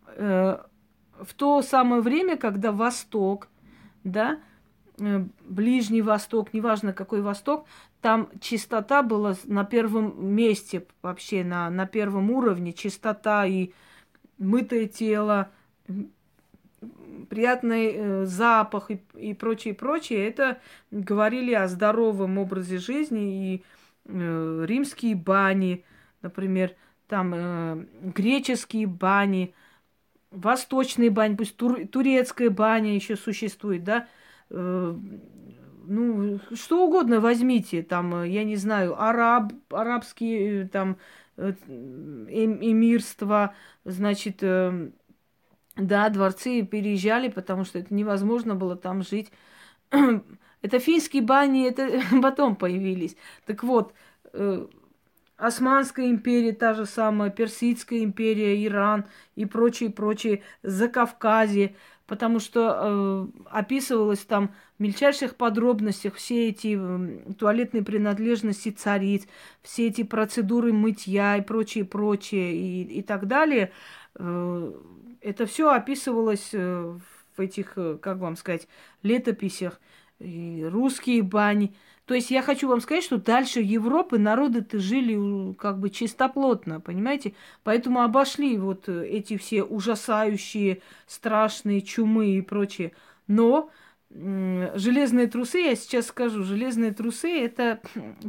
Э, в то самое время, когда Восток, да, э, Ближний Восток, неважно какой Восток, там чистота была на первом месте вообще, на, на первом уровне. Чистота и мытое тело, приятный э, запах и, и прочее, прочее, это говорили о здоровом образе жизни и э, римские бани, например, там э, греческие бани, восточные бани, пусть тур, турецкая баня еще существует, да, э, ну, что угодно возьмите, там, я не знаю, араб, арабские, э, там, э, эмирства, значит, э, да, дворцы переезжали, потому что это невозможно было там жить. это финские бани, это потом появились. Так вот, э, Османская империя, та же самая, Персидская империя, Иран и прочие, прочие, Закавказье, потому что э, описывалось там в мельчайших подробностях все эти э, туалетные принадлежности цариц, все эти процедуры мытья и прочее, прочее и, и так далее. Э, это все описывалось э, в этих, э, как вам сказать, летописях, и русские бани. То есть я хочу вам сказать, что дальше Европы народы-то жили как бы чистоплотно, понимаете? Поэтому обошли вот э, эти все ужасающие, страшные чумы и прочее. Но железные трусы, я сейчас скажу, железные трусы – это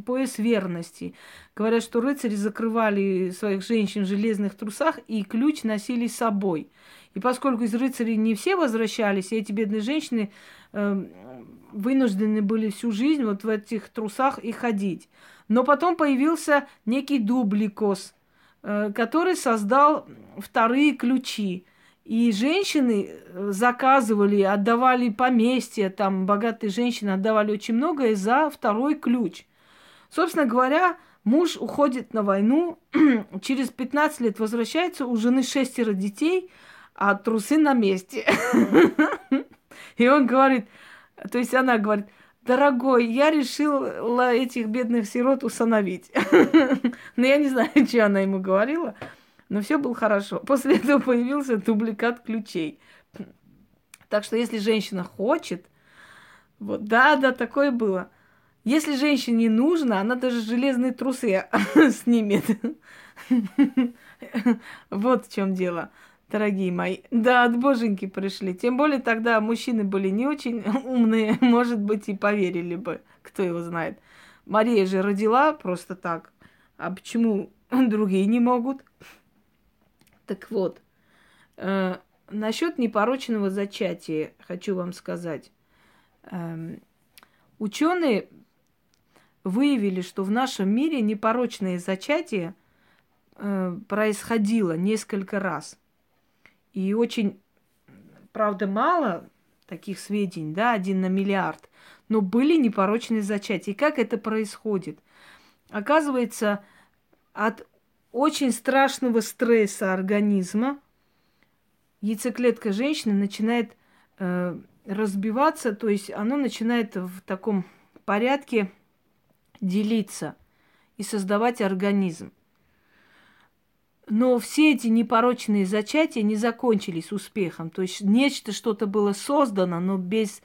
пояс верности. Говорят, что рыцари закрывали своих женщин в железных трусах и ключ носили с собой. И поскольку из рыцарей не все возвращались, и эти бедные женщины э, вынуждены были всю жизнь вот в этих трусах и ходить. Но потом появился некий дубликос, э, который создал вторые ключи. И женщины э, заказывали, отдавали поместья, там богатые женщины отдавали очень многое за второй ключ. Собственно говоря, муж уходит на войну, через 15 лет возвращается, у жены шестеро детей, а трусы на месте. И он говорит, то есть она говорит, дорогой, я решила этих бедных сирот усыновить. Но я не знаю, что она ему говорила но все было хорошо. После этого появился дубликат ключей. Так что если женщина хочет, вот, да, да, такое было. Если женщине не нужно, она даже железные трусы снимет. Вот в чем дело, дорогие мои. Да, от боженьки пришли. Тем более тогда мужчины были не очень умные, может быть, и поверили бы, кто его знает. Мария же родила просто так. А почему другие не могут? Так вот, э, насчет непорочного зачатия хочу вам сказать. Э, ученые выявили, что в нашем мире непорочное зачатие э, происходило несколько раз. И очень, правда, мало таких сведений, да, один на миллиард, но были непорочные зачатия. И как это происходит? Оказывается, от очень страшного стресса организма яйцеклетка женщины начинает э, разбиваться, то есть оно начинает в таком порядке делиться и создавать организм. Но все эти непорочные зачатия не закончились успехом. То есть нечто, что-то было создано, но без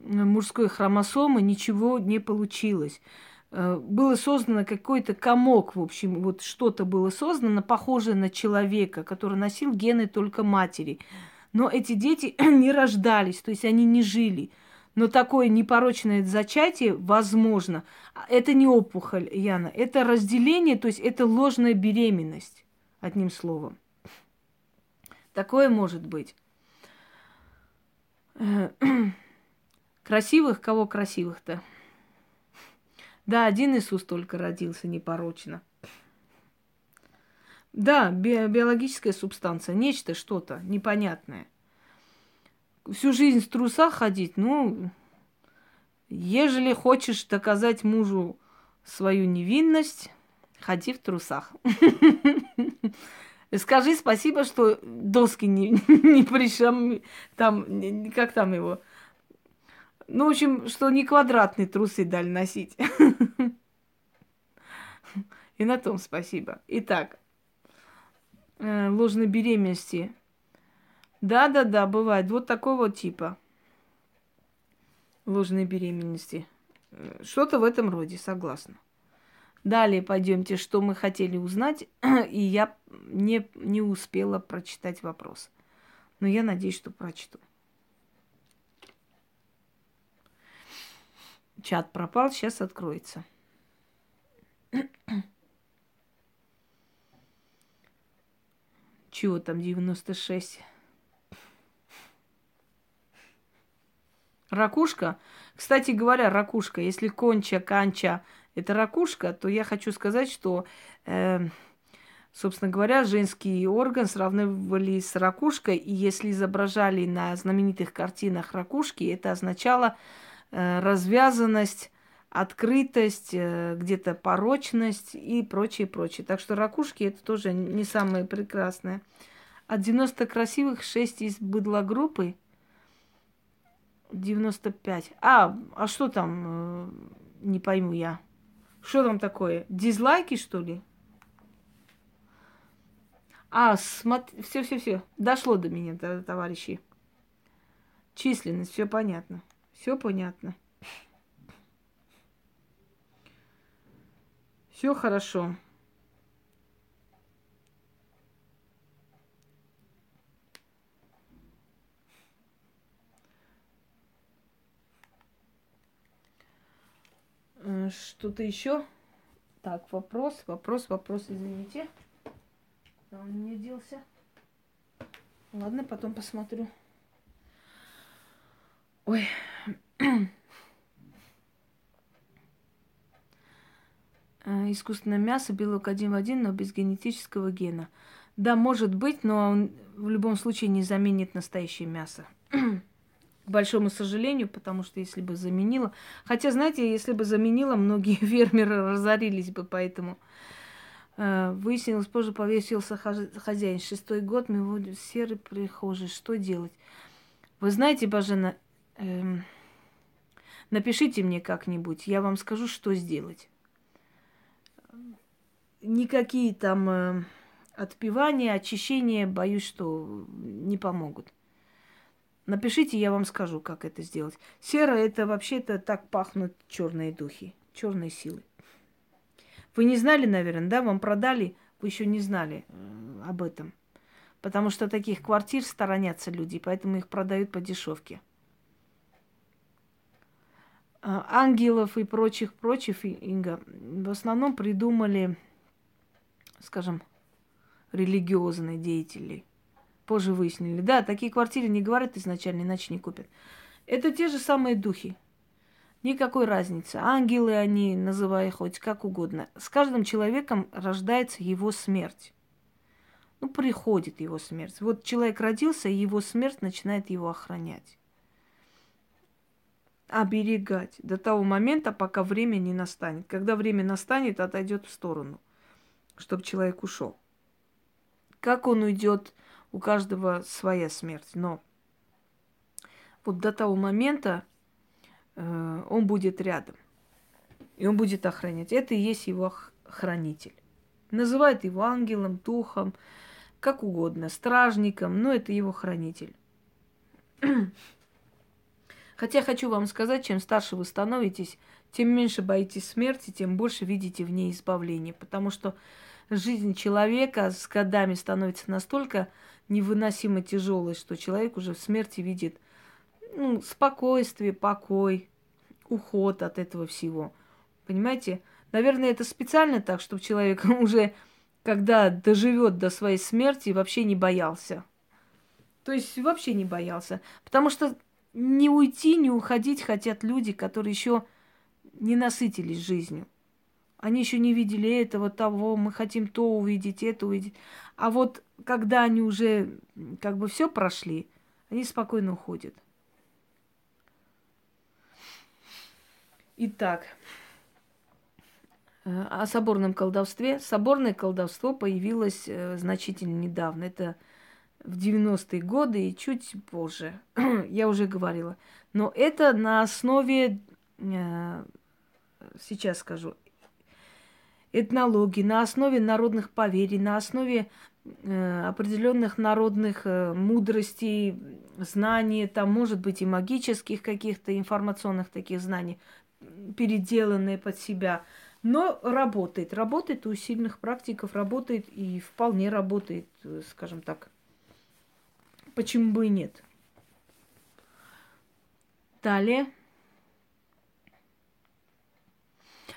мужской хромосомы ничего не получилось. Э, было создано какой-то комок, в общем, вот что-то было создано, похожее на человека, который носил гены только матери. Но эти дети не рождались, то есть они не жили. Но такое непорочное зачатие возможно. Это не опухоль, Яна, это разделение, то есть это ложная беременность, одним словом. Такое может быть. Красивых, кого красивых-то? Да, один Иисус только родился непорочно. Да, би- биологическая субстанция, нечто, что-то непонятное. Всю жизнь в трусах ходить, ну, ежели хочешь доказать мужу свою невинность, ходи в трусах. Скажи спасибо, что доски не, не пришам, там, как там его, ну, в общем, что не квадратные трусы дали носить. И на том спасибо. Итак, э, ложной беременности. Да-да-да, бывает. Вот такого типа ложной беременности. Э, что-то в этом роде, согласна. Далее пойдемте, что мы хотели узнать, и я не, не успела прочитать вопрос. Но я надеюсь, что прочту. Чат пропал, сейчас откроется. Чего там 96? Ракушка? Кстати говоря, ракушка, если конча, канча – это ракушка, то я хочу сказать, что, э, собственно говоря, женский орган сравнивали с ракушкой, и если изображали на знаменитых картинах ракушки, это означало Э, развязанность, открытость, э, где-то порочность и прочее, прочее. Так что ракушки это тоже не самое прекрасное. От 90 красивых 6 из быдлогруппы. 95. А, а что там? Э, не пойму я. Что там такое? Дизлайки, что ли? А, смотри, все, все, все. Дошло до меня, товарищи. Численность, все понятно. Все понятно. Все хорошо. Что-то еще? Так, вопрос, вопрос, вопрос, извините. Он мне делся? Ладно, потом посмотрю. Ой. Э, искусственное мясо, белок один в один, но без генетического гена. Да, может быть, но он в любом случае не заменит настоящее мясо. К большому сожалению, потому что если бы заменила... Хотя, знаете, если бы заменила, многие фермеры разорились бы, поэтому... Э, выяснилось, позже повесился хозяин. Шестой год мы его серый прихожий. Что делать? Вы знаете, Бажена, эм, напишите мне как-нибудь, я вам скажу, что сделать. Никакие там э, отпивания, очищения, боюсь, что не помогут. Напишите, я вам скажу, как это сделать. Сера это вообще-то так пахнут черные духи, черные силы. Вы не знали, наверное, да? Вам продали, вы еще не знали э, об этом. Потому что таких квартир сторонятся люди, поэтому их продают по дешевке. А, ангелов и прочих, прочих, Инга, в основном придумали, скажем, религиозные деятели. Позже выяснили. Да, такие квартиры не говорят изначально, иначе не купят. Это те же самые духи. Никакой разницы. Ангелы они, называя хоть как угодно. С каждым человеком рождается его смерть. Ну, приходит его смерть. Вот человек родился, и его смерть начинает его охранять. Оберегать до того момента, пока время не настанет. Когда время настанет, отойдет в сторону, чтобы человек ушел. Как он уйдет, у каждого своя смерть. Но вот до того момента Э, он будет рядом. И он будет охранять. Это и есть его хранитель. Называют его ангелом, духом, как угодно, стражником, но это его хранитель. Хотя хочу вам сказать, чем старше вы становитесь, тем меньше боитесь смерти, тем больше видите в ней избавление. Потому что жизнь человека с годами становится настолько невыносимо тяжелой, что человек уже в смерти видит – ну, спокойствие, покой, уход от этого всего. Понимаете? Наверное, это специально так, чтобы человек уже, когда доживет до своей смерти, вообще не боялся. То есть вообще не боялся. Потому что не уйти, не уходить хотят люди, которые еще не насытились жизнью. Они еще не видели этого, того, мы хотим то увидеть, это увидеть. А вот когда они уже как бы все прошли, они спокойно уходят. Итак, э, о соборном колдовстве. Соборное колдовство появилось э, значительно недавно. Это в 90-е годы и чуть позже. Я уже говорила. Но это на основе, э, сейчас скажу, этнологии, на основе народных поверий, на основе определенных народных мудростей, знаний, там, может быть, и магических каких-то информационных таких знаний переделанное под себя. Но работает. Работает у сильных практиков, работает и вполне работает, скажем так. Почему бы и нет? Далее.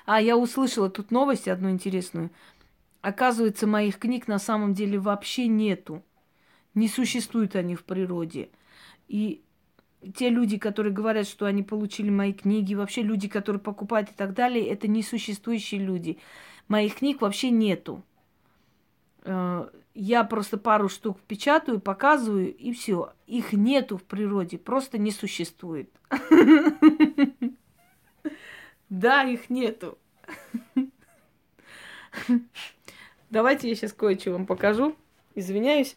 А, я услышала тут новость одну интересную. Оказывается, моих книг на самом деле вообще нету. Не существуют они в природе. И те люди, которые говорят, что они получили мои книги, вообще люди, которые покупают и так далее, это несуществующие люди. Моих книг вообще нету. Э, я просто пару штук печатаю, показываю, и все. Их нету в природе, просто не существует. Да, их нету. Давайте я сейчас кое-что вам покажу. Извиняюсь.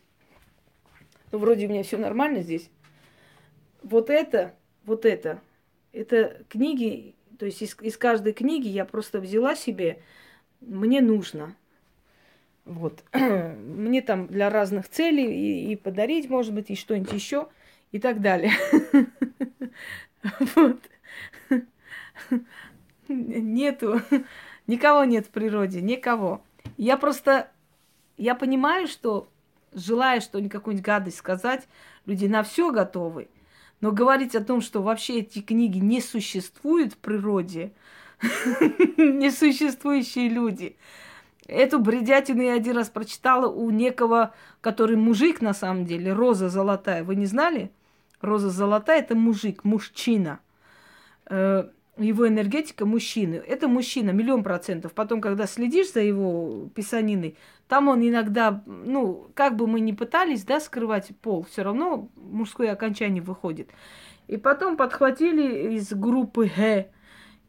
Ну, вроде у меня все нормально здесь вот это, вот это, это книги, то есть из, из каждой книги я просто взяла себе, мне нужно. Вот. Мне там для разных целей и, и подарить, может быть, и что-нибудь еще, и так далее. Вот. Нету. Никого нет в природе, никого. Я просто, я понимаю, что желая что-нибудь, какую-нибудь гадость сказать, люди на все готовы. Но говорить о том, что вообще эти книги не существуют в природе, Несуществующие люди. Эту бредятину я один раз прочитала у некого, который мужик на самом деле, Роза Золотая. Вы не знали? Роза Золотая – это мужик, мужчина. Э, его энергетика мужчины. Это мужчина, миллион процентов. Потом, когда следишь за его писаниной, там он иногда, ну, как бы мы ни пытались, да, скрывать пол, все равно мужское окончание выходит. И потом подхватили из группы Г,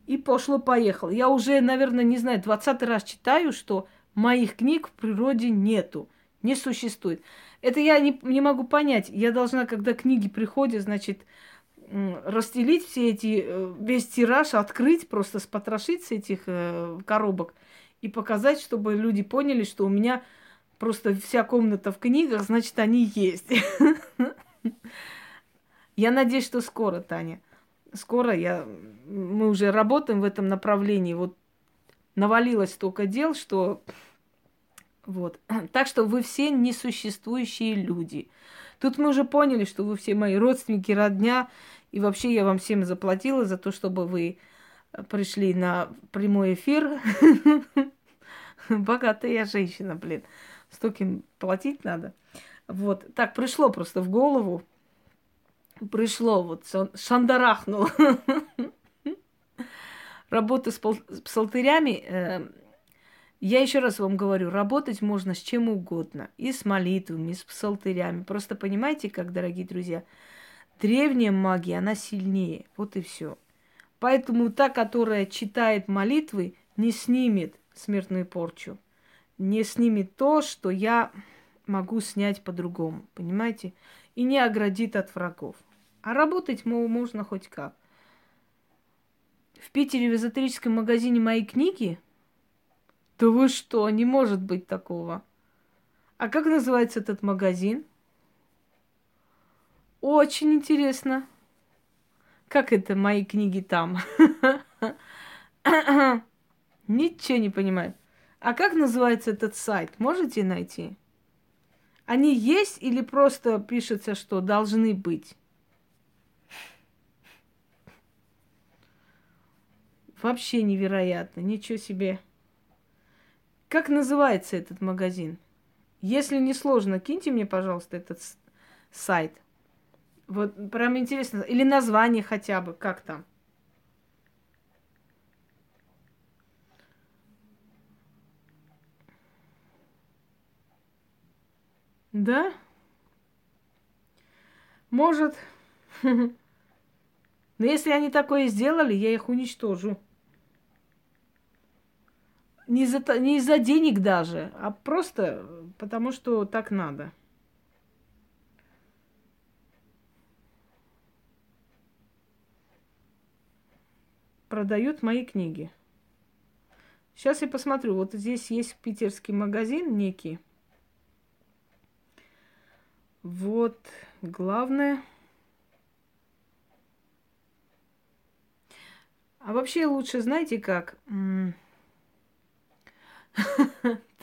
и пошло-поехало. Я уже, наверное, не знаю, двадцатый раз читаю, что моих книг в природе нету, не существует. Это я не, не могу понять. Я должна, когда книги приходят, значит, расстелить все эти, э, весь тираж, открыть, просто спотрошить с этих э, коробок и показать, чтобы люди поняли, что у меня просто вся комната в книгах, значит, они есть. Я надеюсь, что скоро, Таня. Скоро я... Мы уже работаем в этом направлении. Вот навалилось столько дел, что... Вот. Так что вы все несуществующие люди. Тут мы уже поняли, что вы все мои родственники, родня, и вообще я вам всем заплатила за то, чтобы вы пришли на прямой эфир. Богатая женщина, блин. Столько платить надо. Вот. Так пришло просто в голову. Пришло, вот шандарахнуло. Работа с псалтырями, э, я еще раз вам говорю, работать можно с чем угодно. И с молитвами, и с псалтырями. Просто понимаете, как, дорогие друзья, Древняя магия, она сильнее. Вот и все. Поэтому та, которая читает молитвы, не снимет смертную порчу. Не снимет то, что я могу снять по-другому. Понимаете? И не оградит от врагов. А работать мол, можно хоть как. В Питере в эзотерическом магазине мои книги? Да вы что, не может быть такого. А как называется этот магазин? Очень интересно. Как это мои книги там? Ничего не понимаю. А как называется этот сайт? Можете найти? Они есть или просто пишется, что должны быть? Вообще невероятно, ничего себе. Как называется этот магазин? Если не сложно, киньте мне, пожалуйста, этот сайт. Вот прям интересно. Или название хотя бы, как там. Да? Может. Но если они такое сделали, я их уничтожу. Не из-за, не из-за денег даже, а просто потому, что так надо. Продают мои книги. Сейчас я посмотрю. Вот здесь есть питерский магазин некий. Вот, главное. А вообще лучше, знаете как?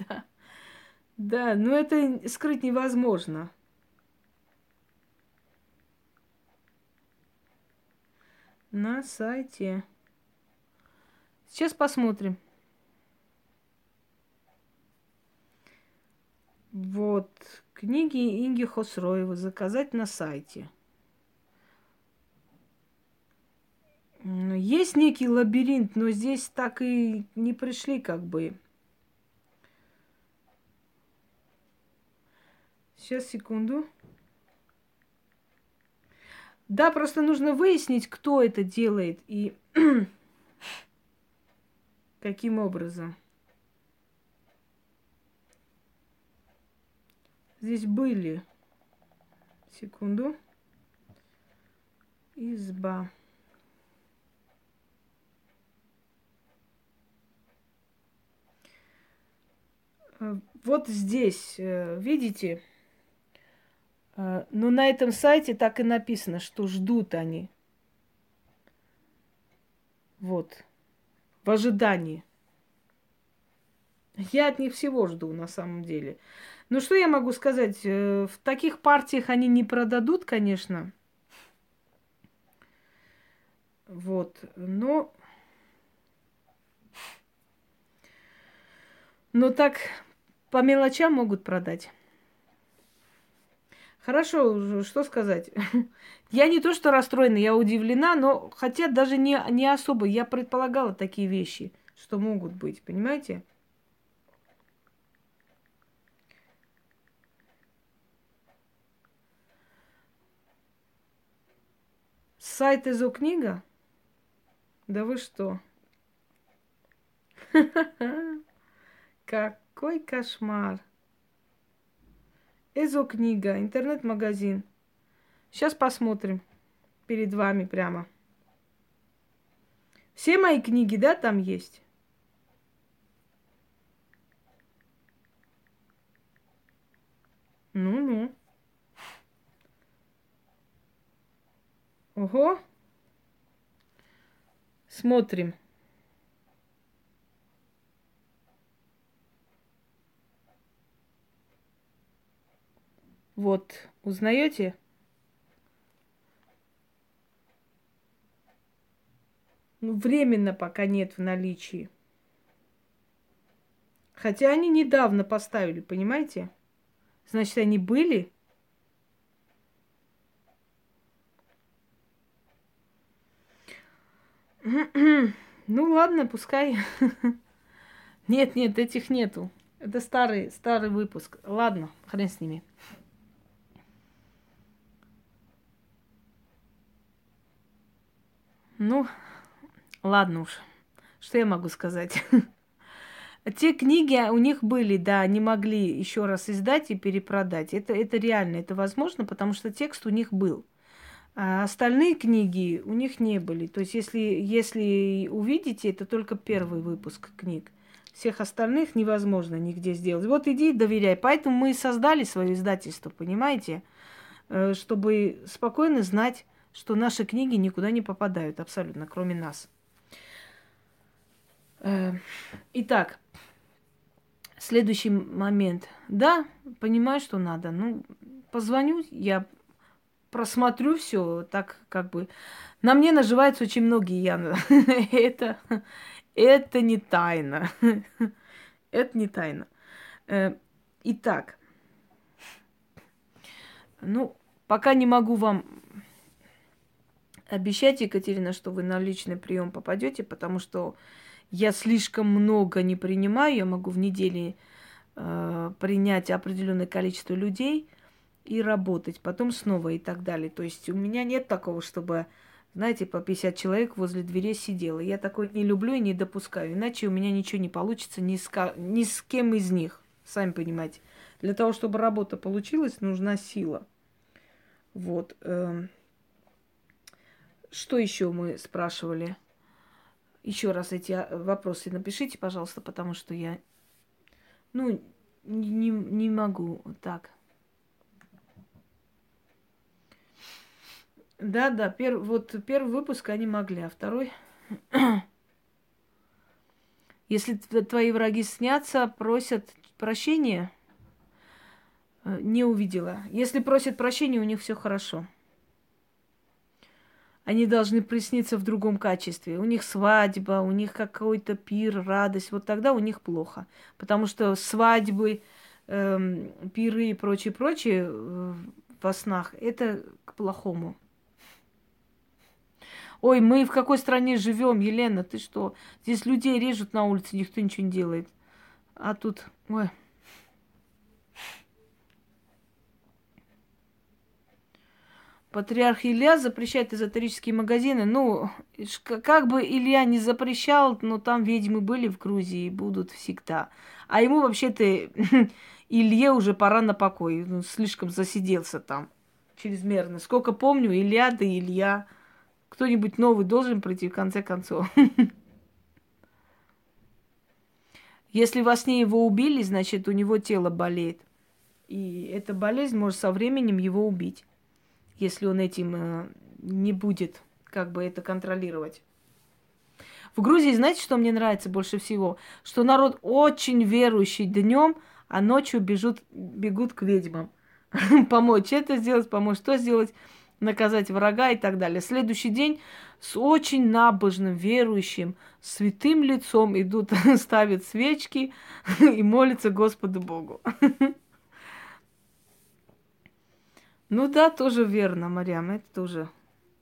Да. Да, но это скрыть невозможно. На сайте. Сейчас посмотрим. Вот. Книги Инги Хосроевой заказать на сайте. Есть некий лабиринт, но здесь так и не пришли как бы. Сейчас, секунду. Да, просто нужно выяснить, кто это делает. И Каким образом? Здесь были. Секунду. Изба. Э, вот здесь, э, видите, э, но на этом сайте так и написано, что ждут они. Вот в ожидании. Я от них всего жду на самом деле. Ну что я могу сказать? Э, в таких партиях они не продадут, конечно. Вот, но... Но так по мелочам могут продать. Хорошо, что сказать. Я не то, что расстроена, я удивлена, но хотя даже не, не особо. Я предполагала такие вещи, что могут быть, понимаете? Сайт Изо книга? Да вы что? Какой кошмар. Эзо книга, интернет-магазин. Сейчас посмотрим. Перед вами прямо. Все мои книги, да, там есть? Ну-ну. Ого. Смотрим. Вот, узнаете? Ну, временно пока нет в наличии. Хотя они недавно поставили, понимаете? Значит, они были. Ну ладно, пускай. Нет, нет, этих нету. Это старый, старый выпуск. Ладно, хрен с ними. Ну, ладно уж. Что я могу сказать? Те книги у них были, да, они могли еще раз издать и перепродать. Это, это реально, это возможно, потому что текст у них был. А остальные книги у них не были. То есть, если, если увидите, это только первый выпуск книг. Всех остальных невозможно нигде сделать. Вот иди доверяй. Поэтому мы и создали свое издательство, понимаете? Э, чтобы спокойно знать, что наши книги никуда не попадают абсолютно, кроме нас. Э, итак, следующий момент. Да, понимаю, что надо. Ну, позвоню, я просмотрю все, так как бы. На мне наживаются очень многие, Яна. это, это не тайна. это не тайна. Э, итак, ну, пока не могу вам обещать, Екатерина, что вы на личный прием попадете, потому что я слишком много не принимаю, я могу в неделе э, принять определенное количество людей и работать, потом снова и так далее. То есть у меня нет такого, чтобы, знаете, по 50 человек возле двери сидело. Я такое не люблю и не допускаю, иначе у меня ничего не получится ни с, ни с кем из них, сами понимаете. Для того, чтобы работа получилась, нужна сила. Вот. Э, что еще мы спрашивали? Еще раз эти а, вопросы напишите, пожалуйста, потому что я, ну, не, не могу так. Да, да, пер, вот первый выпуск они могли, а второй... Если твои враги снятся, просят прощения, э, не увидела. Если просят прощения, у них все хорошо они должны присниться в другом качестве. У них свадьба, у них какой-то пир, радость. Вот тогда у них плохо. Потому что свадьбы, эм, пиры и прочее, прочее э, во снах – это к плохому. Ой, мы в какой стране живем, Елена, ты что? Здесь людей режут на улице, никто ничего не делает. А тут, ой. Патриарх Илья запрещает эзотерические магазины. Ну, как бы Илья не запрещал, но там ведьмы были в Грузии и будут всегда. А ему вообще-то Илье уже пора на покой. Он слишком засиделся там чрезмерно. Сколько помню, Илья да Илья. Кто-нибудь новый должен прийти в конце концов. Если во сне его убили, значит, у него тело болеет. И эта болезнь может со временем его убить если он этим э, не будет как бы это контролировать. В Грузии, знаете, что мне нравится больше всего? Что народ очень верующий днем, а ночью бежут, бегут к ведьмам. помочь это сделать, помочь то сделать. наказать врага и так далее. Следующий день с очень набожным, верующим, святым лицом идут, ставят свечки и молятся Господу Богу. Ну да, тоже верно, Марьям, это тоже,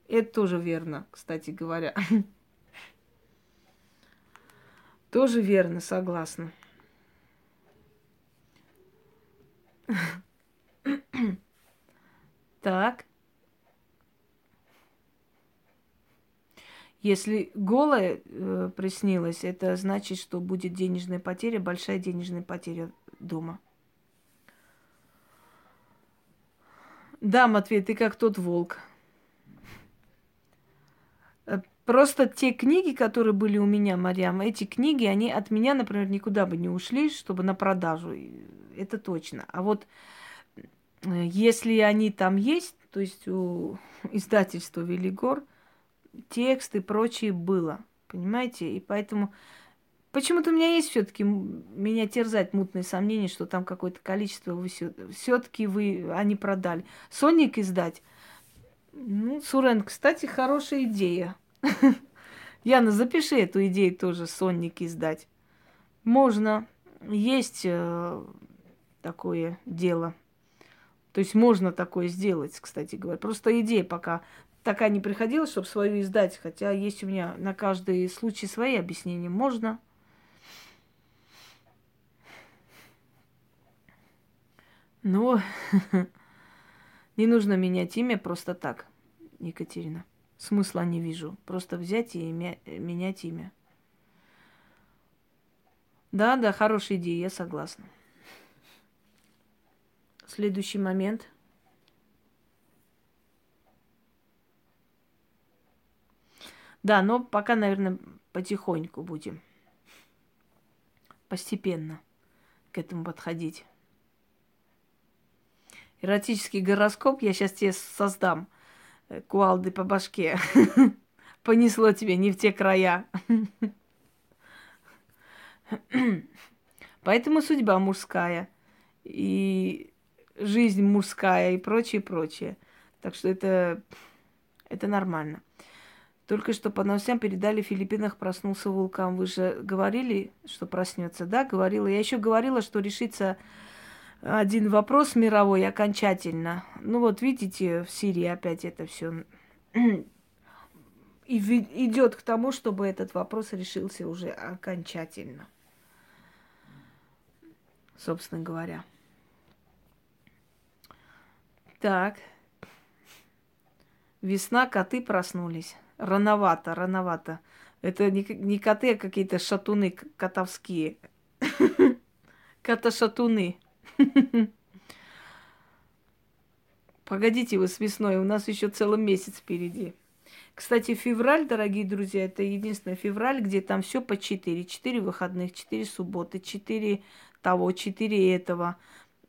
это тоже верно, кстати говоря. Тоже верно, согласна. Так. Если голое э, приснилось, это значит, что будет денежная потеря, большая денежная потеря дома. Да, Матвей, ты как тот волк. Э, просто те книги, которые были у меня, Марьям, эти книги, они от меня, например, никуда бы не ушли, чтобы на продажу. Это точно. А вот э, если они там есть, то есть у издательства Велигор, текст и прочее было. Понимаете? И поэтому Почему-то у меня есть все-таки меня терзать мутные сомнения, что там какое-то количество вы все-таки вы они продали. Соник издать. Ну, Сурен, кстати, хорошая идея. Яна, запиши эту идею тоже, Сонник издать. Можно. Есть э, такое дело. То есть можно такое сделать, кстати говоря. Просто идея пока такая не приходила, чтобы свою издать. Хотя есть у меня на каждый случай свои объяснения. Можно. Ну, не нужно менять имя просто так, Екатерина. Смысла не вижу. Просто взять и имя, менять имя. Да, да, хорошая идея, я согласна. Следующий момент. Да, но пока, наверное, потихоньку будем. Постепенно к этому подходить эротический гороскоп я сейчас тебе создам. Э, куалды по башке. Понесло тебе не в те края. Поэтому судьба мужская. И жизнь мужская и прочее, прочее. Так что это, это нормально. Только что по новостям передали, в Филиппинах проснулся вулкан. Вы же говорили, что проснется, да? Говорила. Я еще говорила, что решится один вопрос мировой окончательно. Ну вот видите, в Сирии опять это все идет к тому, чтобы этот вопрос решился уже окончательно. Собственно говоря. Так. Весна, коты проснулись. Рановато, рановато. Это не, не коты, а какие-то шатуны котовские. Кота-шатуны. Погодите вы с весной, у нас еще целый месяц впереди. Кстати, февраль, дорогие друзья, это единственный февраль, где там все по 4. 4 выходных, 4 субботы, 4 того, 4 этого.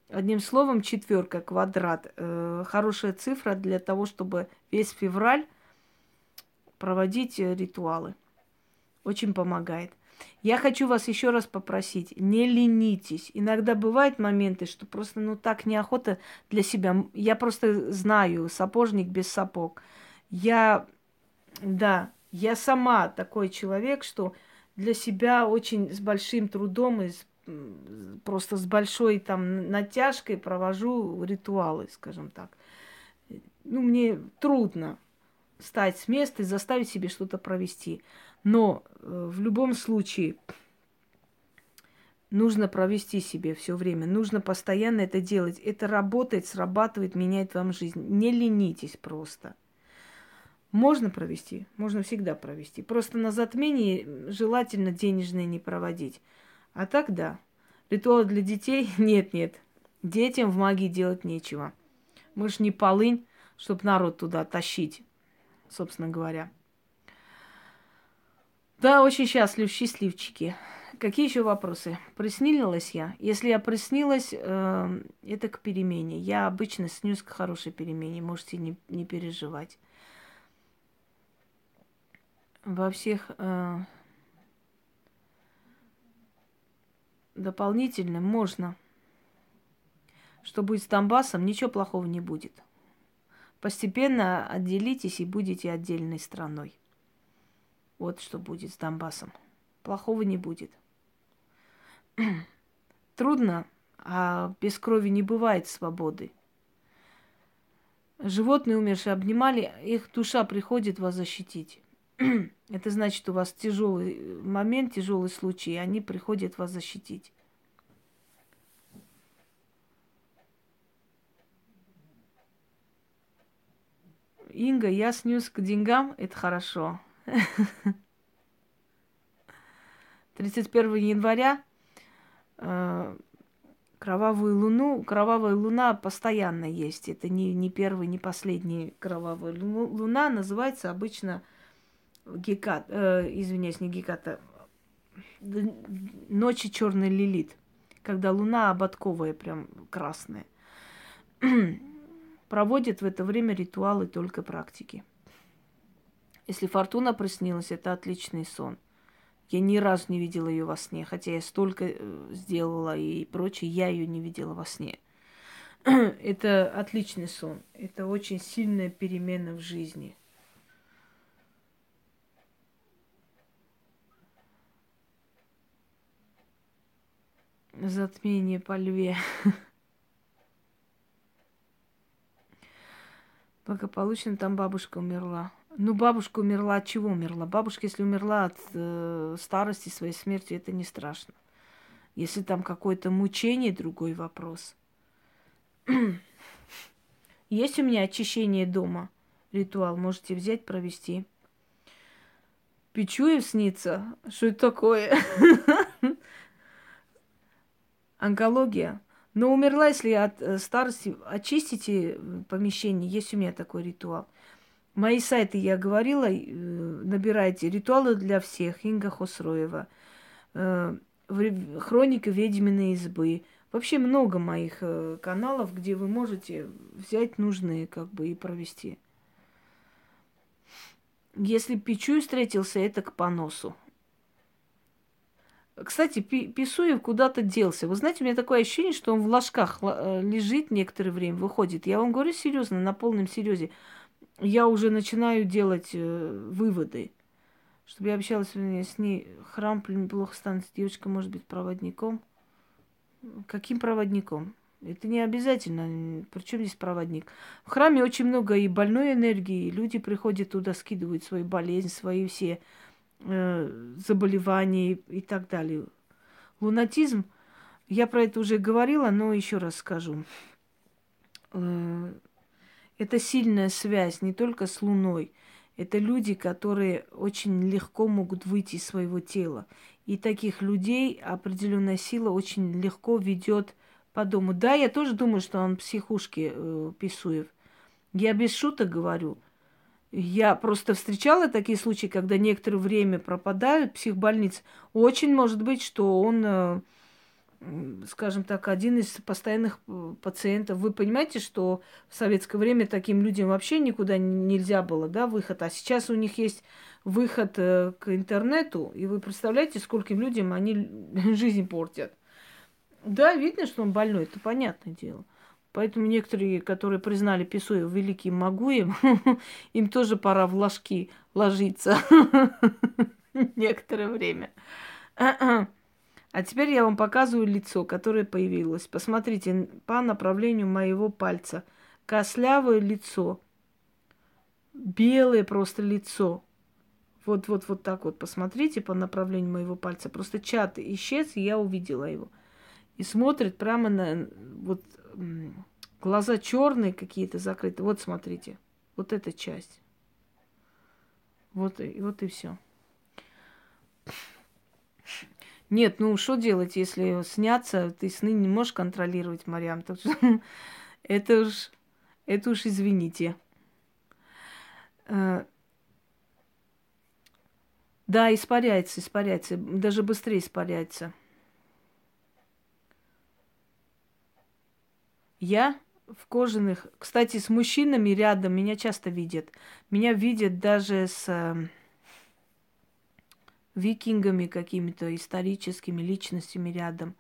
Одним словом, четверка, квадрат. Э, хорошая цифра для того, чтобы весь февраль проводить э, ритуалы. Очень помогает. Я хочу вас еще раз попросить, не ленитесь. Иногда бывают моменты, что просто ну так неохота для себя. Я просто знаю, сапожник без сапог. Я, да, я сама такой человек, что для себя очень с большим трудом и с, просто с большой там натяжкой провожу ритуалы, скажем так. Ну, мне трудно встать с места и заставить себе что-то провести. Но э, в любом случае нужно провести себе все время, нужно постоянно это делать. Это работает, срабатывает, меняет вам жизнь. Не ленитесь просто. Можно провести, можно всегда провести. Просто на затмении желательно денежные не проводить. А так да. Ритуал для детей? Нет, нет. Детям в магии делать нечего. Мы ж не полынь, чтобы народ туда тащить, собственно говоря. Да, очень счастлив, счастливчики. Какие еще вопросы? Приснилась я? Если я приснилась, э, это к перемене. Я обычно снюсь к хорошей перемене, можете не, не переживать. Во всех э, дополнительно можно. Что будет с Донбассом, ничего плохого не будет. Постепенно отделитесь и будете отдельной страной. Вот что будет с Донбассом. Плохого не будет. Трудно, а без крови не бывает свободы. Животные умершие обнимали, их душа приходит вас защитить. Это значит, у вас тяжелый момент, тяжелый случай, и они приходят вас защитить. Инга, я снюсь к деньгам, это хорошо. 31 января э, кровавую луну, кровавая луна постоянно есть. Это не, не первый, не последний кровавая луна. Называется обычно Гекат, э, извиняюсь, не Геката, Ночи черный лилит, когда луна ободковая, прям красная. Проводят в это время ритуалы только практики. Если фортуна приснилась, это отличный сон. Я ни разу не видела ее во сне, хотя я столько э, сделала и прочее, я ее не видела во сне. это отличный сон. Это очень сильная перемена в жизни. Затмение по льве. Благополучно там бабушка умерла. Ну, бабушка умерла от чего умерла? Бабушка, если умерла от э, старости, своей смерти, это не страшно. Если там какое-то мучение, другой вопрос. Есть у меня очищение дома, ритуал, можете взять, провести. Пичуев снится? Что это такое? Онкология. Но умерла, если от э, старости, очистите э, помещение. Есть у меня такой ритуал. Мои сайты, я говорила, э, набирайте «Ритуалы для всех» Инга Хосроева, «Хроника ведьминой избы». Вообще много моих каналов, где вы можете взять нужные как бы и провести. Если Пичуй встретился, это к поносу. Кстати, Писуев куда-то делся. Вы знаете, у меня такое ощущение, что он в ложках э, лежит некоторое время, выходит. Я вам говорю серьезно, на полном серьезе. Я уже начинаю делать э, выводы. Чтобы я общалась с ней, храм плохо станет, девочка может быть проводником. Каким проводником? Это не обязательно. Причем здесь проводник? В храме очень много и больной энергии. Люди приходят туда, скидывают свою болезнь, свои все э, заболеваний и так далее. Лунатизм, я про это уже говорила, но еще раз скажу. Э, это сильная связь не только с Луной. Это люди, которые очень легко могут выйти из своего тела. И таких людей определенная сила очень легко ведет по дому. Да, я тоже думаю, что он психушки э, Писуев. Я без шуток говорю – я просто встречала такие случаи, когда некоторое время пропадают психбольниц. Очень может быть, что он, э, скажем так, один из постоянных э, пациентов. Вы понимаете, что в советское время таким людям вообще никуда нельзя было, да, выход. А сейчас у них есть выход э, к интернету, и вы представляете, скольким людям они жизнь портят. Да, видно, что он больной, это понятное дело. Поэтому некоторые, которые признали Писуя великим Магуем, им тоже пора в ложки ложиться некоторое время. А теперь я вам показываю лицо, которое появилось. Посмотрите по направлению моего пальца. Кослявое лицо. Белое просто лицо. Вот-вот-вот так вот. Посмотрите по направлению моего пальца. Просто чат исчез, и я увидела его. И смотрит прямо на вот глаза черные какие-то закрыты. Вот смотрите, вот эта часть. Вот и, вот и все. Нет, ну что делать, если снятся, ты сны не можешь контролировать, Мариам. Это уж, это уж извините. Э, да, испаряется, испаряется, даже быстрее испаряется. Я в кожаных... Кстати, с мужчинами рядом меня часто видят. Меня видят даже с э, викингами какими-то, историческими личностями рядом.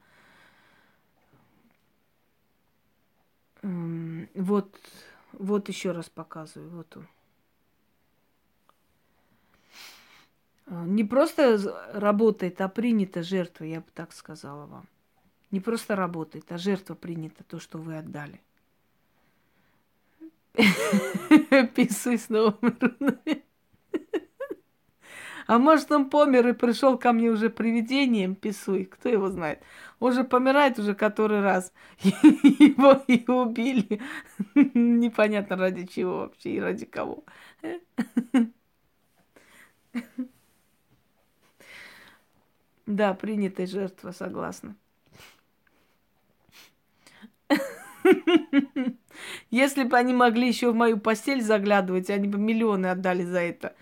Вот Вот еще раз показываю. Вот он. А, не просто работает, а принята жертва, я бы так сказала вам. Не просто работает, а жертва принята, то, что вы отдали. Писай с новым А может, он помер и пришел ко мне уже привидением, писуй, кто его знает. Он же помирает уже который раз. Его и убили. Непонятно ради чего вообще и ради кого. Да, принятая жертва, согласна. Если бы они могли еще в мою постель заглядывать, они бы миллионы отдали за это.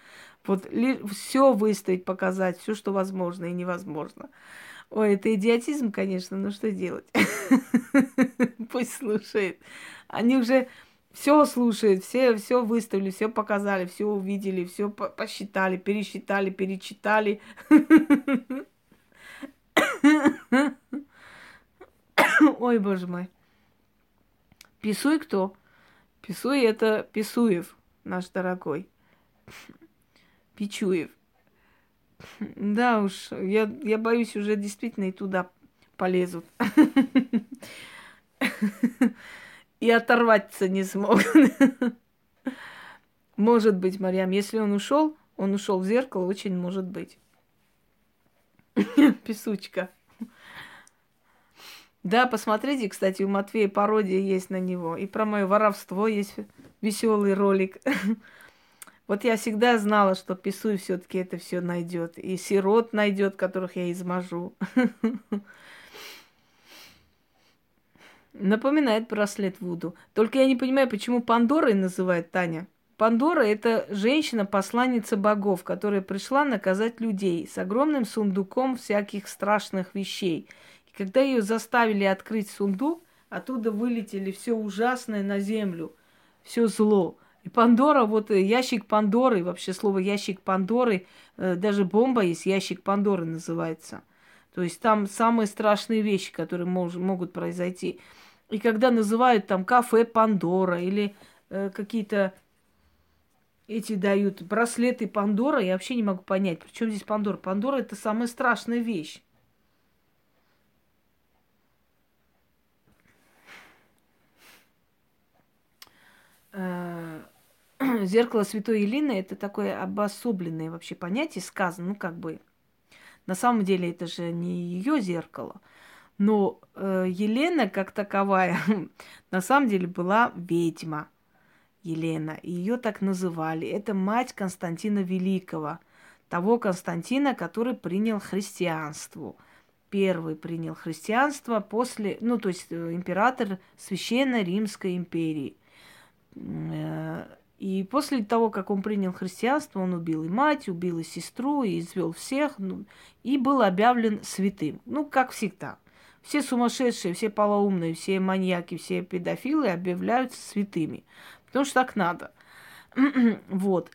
Вот все выставить, показать, все, что возможно и невозможно. Ой, это идиотизм, конечно, но что делать? Пусть слушает. Они уже все слушают, все, все выставили, все показали, все увидели, все посчитали, пересчитали, перечитали. Ой, боже мой. Писуй кто? Писуй это Писуев, наш дорогой. Пичуев. Да уж, я, я боюсь, уже действительно и туда полезут. И оторваться не смогут. Может быть, Марьям, если он ушел, он ушел в зеркало, очень может быть. Песучка. Да, посмотрите, кстати, у Матвея пародия есть на него. И про мое воровство есть веселый ролик. Вот я всегда знала, что Писуй все-таки это все найдет. И сирот найдет, которых я изможу. Напоминает браслет Вуду. Только я не понимаю, почему Пандорой называет Таня. Пандора – это женщина-посланница богов, которая пришла наказать людей с огромным сундуком всяких страшных вещей. И когда ее заставили открыть сундук, оттуда вылетели все ужасное на землю, все зло. И Пандора, вот э, ящик Пандоры, вообще слово ящик Пандоры, э, даже бомба есть, ящик Пандоры называется. То есть там самые страшные вещи, которые мож, могут произойти. И когда называют там кафе Пандора или э, какие-то эти дают браслеты Пандора, я вообще не могу понять, при чем здесь Пандора. Пандора это самая страшная вещь. Э, зеркало Святой Елены это такое обособленное вообще понятие, сказано, ну как бы. На самом деле это же не ее зеркало. Но э, Елена как таковая на самом деле была ведьма. Елена. Ее так называли. Это мать Константина Великого, того Константина, который принял христианство. Первый принял христианство после, ну, то есть э, император Священной Римской империи. И после того, как он принял христианство, он убил и мать, убил и сестру, и извел всех, ну, и был объявлен святым. Ну, как всегда. Все сумасшедшие, все полоумные, все маньяки, все педофилы объявляются святыми потому что так надо. вот.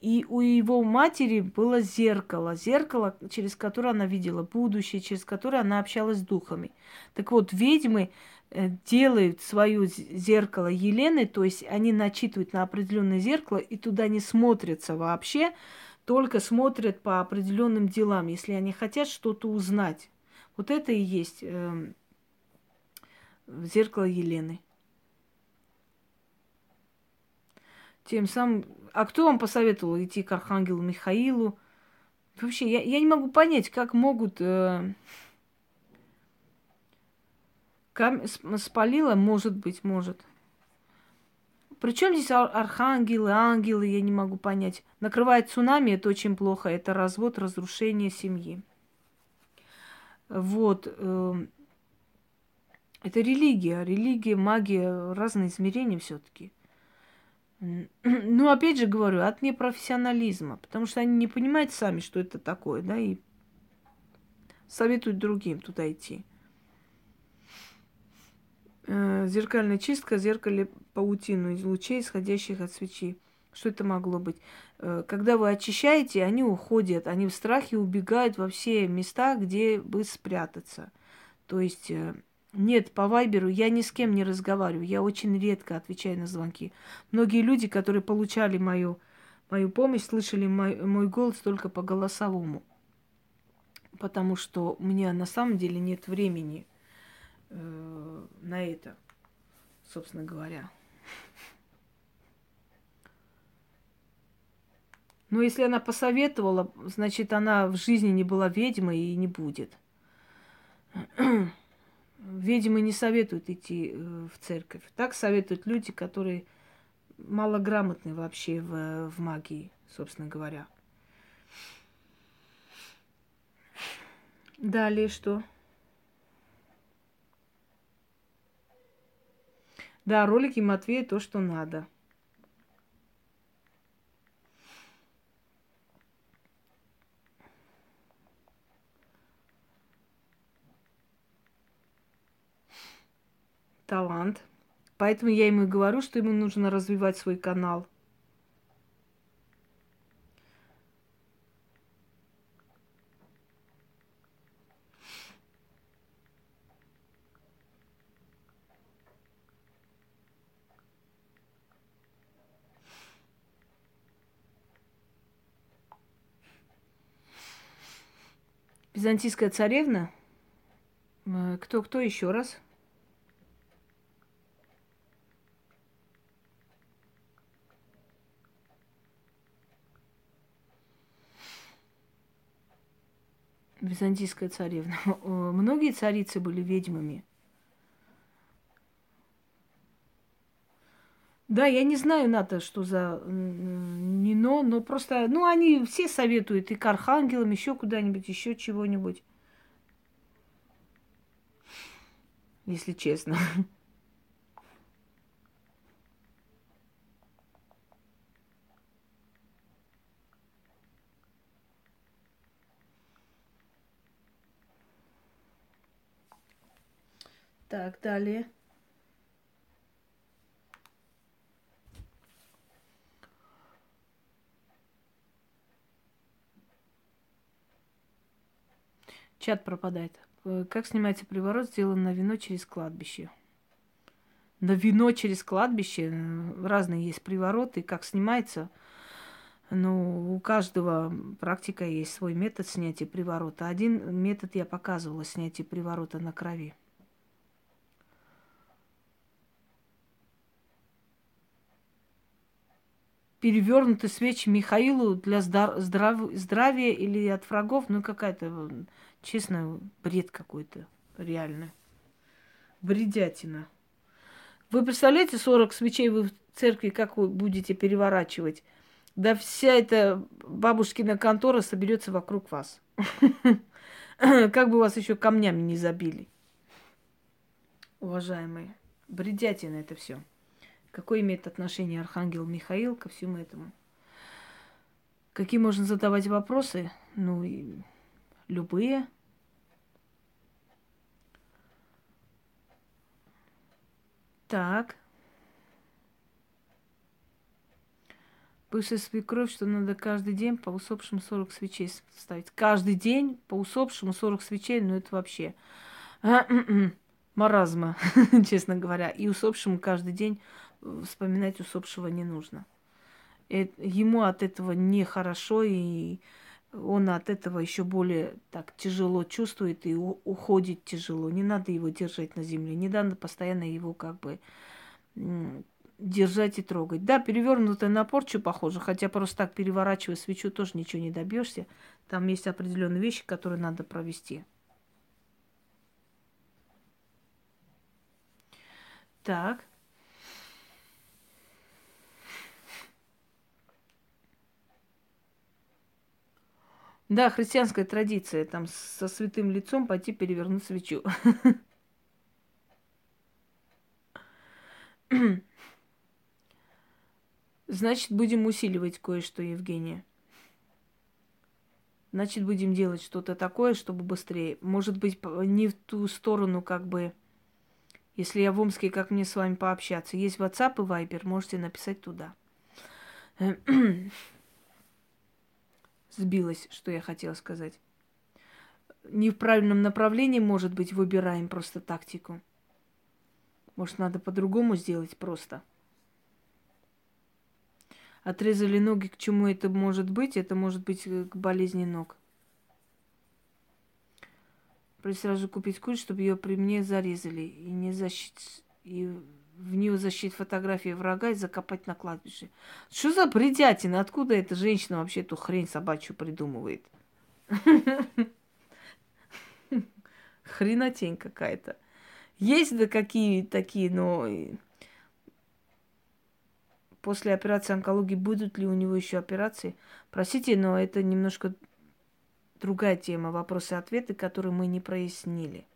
И у его матери было зеркало, зеркало, через которое она видела будущее, через которое она общалась с духами. Так вот, ведьмы делают свое зеркало Елены, то есть они начитывают на определенное зеркало и туда не смотрятся вообще, только смотрят по определенным делам, если они хотят что-то узнать. Вот это и есть э, зеркало Елены. Тем самым... А кто вам посоветовал идти к Архангелу Михаилу? Вообще, я, я не могу понять, как могут... Э, кам... Спалила, может быть, может. Причем здесь ар- архангелы, ангелы, я не могу понять. Накрывает цунами, это очень плохо. Это развод, разрушение семьи. Вот. Э, это религия. Религия, магия, разные измерения все-таки. Ну, опять же говорю, от непрофессионализма, потому что они не понимают сами, что это такое, да, и советуют другим туда идти. Э, зеркальная чистка, зеркале паутину из лучей, исходящих от свечи. Что это могло быть? Э, когда вы очищаете, они уходят, они в страхе убегают во все места, где бы спрятаться. То есть э, Нет, по Вайберу я ни с кем не разговариваю. Я очень редко отвечаю на звонки. Многие люди, которые получали мою, мою помощь, слышали мой, мой голос только по голосовому. Потому что у меня на самом деле нет времени э, на это, собственно говоря. Но если она посоветовала, значит, она в жизни не была ведьмой и не будет. Ведьмы не советуют идти э, в церковь. Так советуют люди, которые малограмотны вообще в, в магии, собственно говоря. Далее что? Да, ролики Матвея то, что надо. талант. Поэтому я ему и говорю, что ему нужно развивать свой канал. Византийская царевна. Э, кто, кто еще раз? византийская царевна. Многие царицы были ведьмами. Да, я не знаю, надо, что за Нино, но просто, ну, они все советуют и к архангелам, еще куда-нибудь, еще чего-нибудь. Если честно. Так, далее. Чат пропадает. Э, как снимается приворот, сделан на вино через кладбище? На вино через кладбище э, разные есть привороты. Как снимается? Ну, у каждого практика есть свой метод снятия приворота. Один метод я показывала снятие приворота на крови. перевернуты свечи Михаилу для здрав... здравия или от врагов. Ну, какая-то, честно, бред какой-то, реально. Бредятина. Вы представляете, 40 свечей вы в церкви, как вы будете переворачивать? Да вся эта бабушкина контора соберется вокруг вас. Как бы вас еще камнями не забили. Уважаемые, бредятина это все. Какое имеет отношение Архангел Михаил ко всему этому? Какие можно задавать вопросы? Ну, и любые. Так. Бывшая свекровь, что надо каждый день по усопшим 40 свечей ставить. Каждый день по усопшему 40 свечей, ну это вообще маразма, честно говоря. И усопшему каждый день вспоминать усопшего не нужно. И ему от этого нехорошо, и он от этого еще более так тяжело чувствует и уходит тяжело. Не надо его держать на земле, не надо постоянно его как бы держать и трогать. Да, перевернутая на порчу похоже, хотя просто так переворачивая свечу тоже ничего не добьешься. Там есть определенные вещи, которые надо провести. Так. Да, христианская традиция, там со святым лицом пойти перевернуть свечу. Значит, будем усиливать кое-что, Евгения. Значит, будем делать что-то такое, чтобы быстрее. Может быть, не в ту сторону, как бы, если я в Омске, как мне с вами пообщаться. Есть WhatsApp и Viber, можете написать туда сбилась, что я хотела сказать. не в правильном направлении, может быть, выбираем просто тактику. Может, надо по-другому сделать просто. Отрезали ноги, к чему это может быть? Это может быть э, к болезни ног. Пришлось сразу купить куль, чтобы ее при мне зарезали. И не защитить... И в нее защитить фотографии врага и закопать на кладбище. Что за бредятина? Откуда эта женщина вообще эту хрень собачью придумывает? Хренотень какая-то. Есть да какие такие, но после операции онкологии будут ли у него еще операции? Простите, но это немножко другая тема, вопросы и ответы, которые мы не прояснили.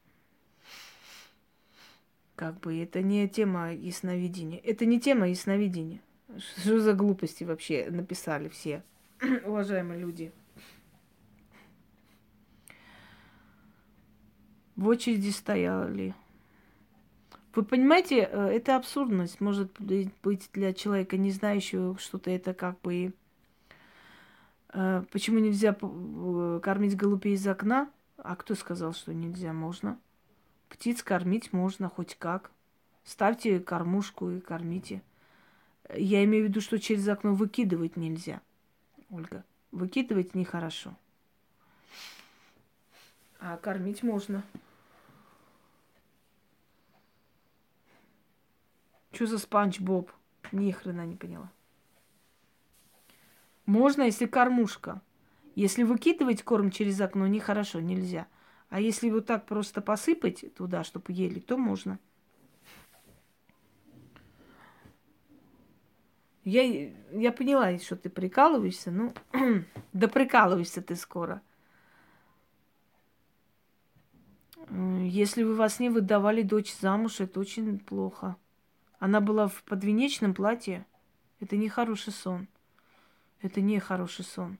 Как бы это не тема ясновидения. Это не тема ясновидения. Что за глупости вообще написали все, уважаемые люди? В очереди стояли. Вы понимаете, э, это абсурдность может быть для человека, не знающего что-то это как бы... Э, почему нельзя э, кормить голубей из окна? А кто сказал, что нельзя? Можно. Птиц кормить можно хоть как. Ставьте кормушку и кормите. Я имею в виду, что через окно выкидывать нельзя, Ольга. Выкидывать нехорошо. А кормить можно. Что за спанч Боб? Ни хрена не поняла. Можно, если кормушка. Если выкидывать корм через окно, нехорошо, нельзя. А если вот так просто посыпать туда, чтобы ели, то можно. Я, я поняла, что ты прикалываешься. Ну, да прикалываешься ты скоро. Если вы вас не выдавали дочь замуж, это очень плохо. Она была в подвенечном платье. Это не хороший сон. Это не хороший сон.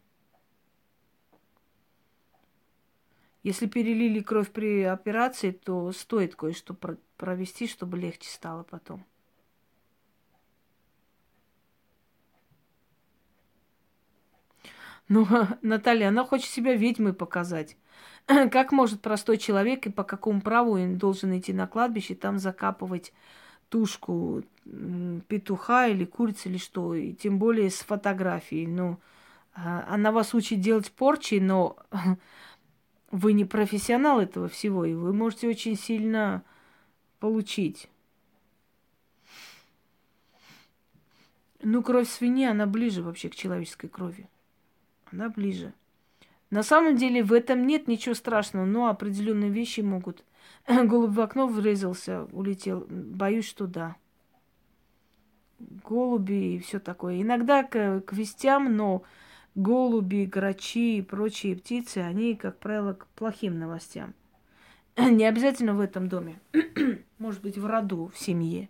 Если перелили кровь при операции, то стоит кое-что провести, чтобы легче стало потом. Ну, Наталья, она хочет себя ведьмой показать. Как может простой человек и по какому праву он должен идти на кладбище и там закапывать тушку петуха или курицы или что, и тем более с фотографией. Ну, а, она вас учит делать порчи, но вы не профессионал этого всего, и вы можете очень сильно получить. Ну, кровь свиньи, она ближе вообще к человеческой крови. Она ближе. На самом деле в этом нет ничего страшного, но определенные вещи могут Голубь в окно врезался, улетел. Боюсь, что да. Голуби и все такое. Иногда к, к вестям, но голуби, грачи и прочие птицы, они, как правило, к плохим новостям. Не обязательно в этом доме. Может быть, в роду, в семье.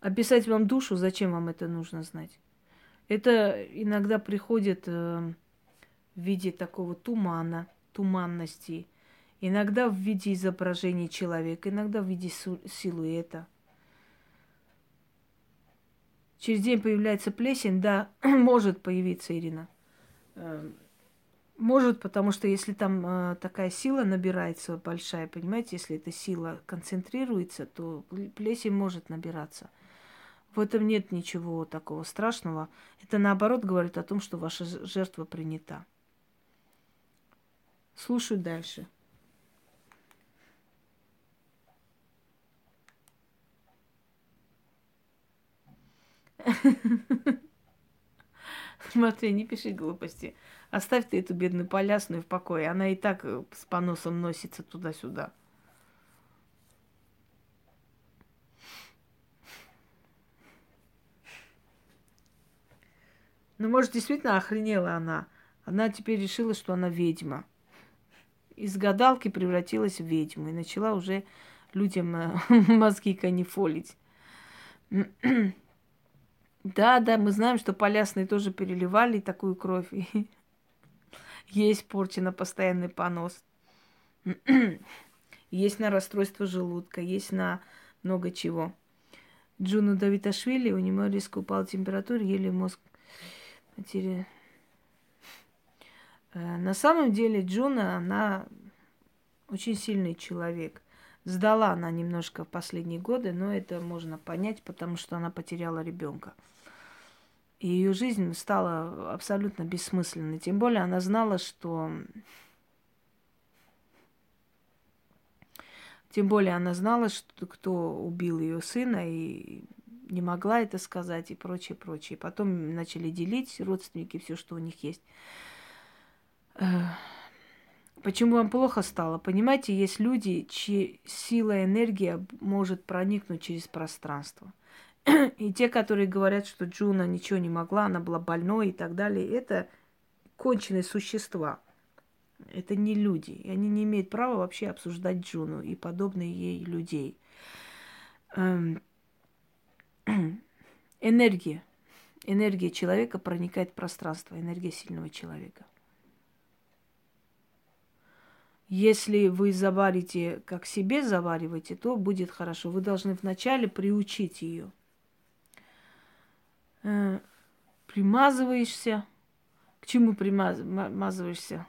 Описать вам душу, зачем вам это нужно знать? Это иногда приходит э, в виде такого тумана – туманности, иногда в виде изображения человека, иногда в виде силуэта. Через день появляется плесень, да, может появиться, Ирина. Эм, может, потому что если там э, такая сила набирается большая, понимаете, если эта сила концентрируется, то плесень может набираться. В этом нет ничего такого страшного. Это наоборот говорит о том, что ваша жертва принята. Слушаю дальше. Смотри, не пиши глупости. Оставь ты эту бедную полясную в покое. Она и так э, с поносом носится туда-сюда. Ну, может, действительно охренела она. Она теперь решила, что она ведьма из гадалки превратилась в ведьму и начала уже людям э, мозги канифолить. Да, да, мы знаем, что полясные тоже переливали такую кровь. И есть на постоянный понос. Есть на расстройство желудка, есть на много чего. Джуну Давиташвили, у него резко упала температура, еле мозг... Матери... Э, на самом деле Джуна, она очень сильный человек. Сдала она немножко в последние годы, но это можно понять, потому что она потеряла ребенка. И ее жизнь стала абсолютно бессмысленной. Тем более она знала, что... Тем более она знала, что кто убил ее сына, и не могла это сказать, и прочее, прочее. Потом начали делить родственники все, что у них есть. Почему вам плохо стало? Понимаете, есть люди, чьи сила и энергия может проникнуть через пространство. И те, которые говорят, что Джуна ничего не могла, она была больной и так далее, это конченые существа. Это не люди. И они не имеют права вообще обсуждать Джуну и подобные ей людей. Эм, энергия. Энергия человека проникает в пространство, энергия сильного человека. Если вы заварите, как себе завариваете, то будет хорошо. Вы должны вначале приучить ее. Э, примазываешься. К чему примазываешься?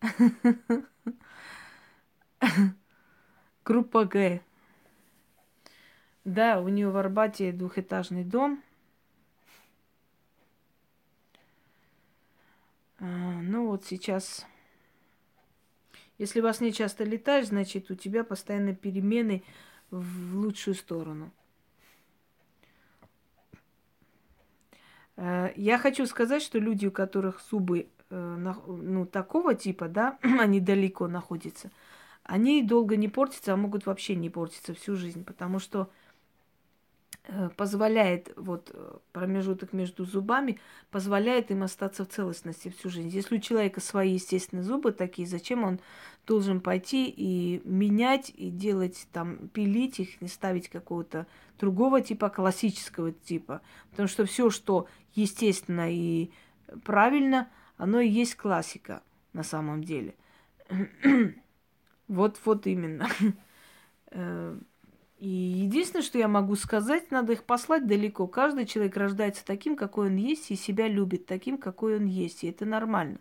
Группа Г. Да, у нее в Арбате двухэтажный дом. А, ну вот сейчас если во сне часто летаешь, значит, у тебя постоянно перемены в лучшую сторону. Я хочу сказать, что люди, у которых зубы э, ну, такого типа, да, они далеко находятся, они долго не портятся, а могут вообще не портиться всю жизнь, потому что Э, позволяет, вот э, промежуток между зубами, позволяет им остаться в целостности всю жизнь. Если у человека свои естественные зубы такие, зачем он должен пойти и менять, и делать там, пилить их, не ставить какого-то другого типа, классического типа. Потому что все, что естественно и правильно, оно и есть классика на самом деле. вот, вот именно. И единственное, что я могу сказать, надо их послать далеко. Каждый человек рождается таким, какой он есть, и себя любит таким, какой он есть. И это нормально.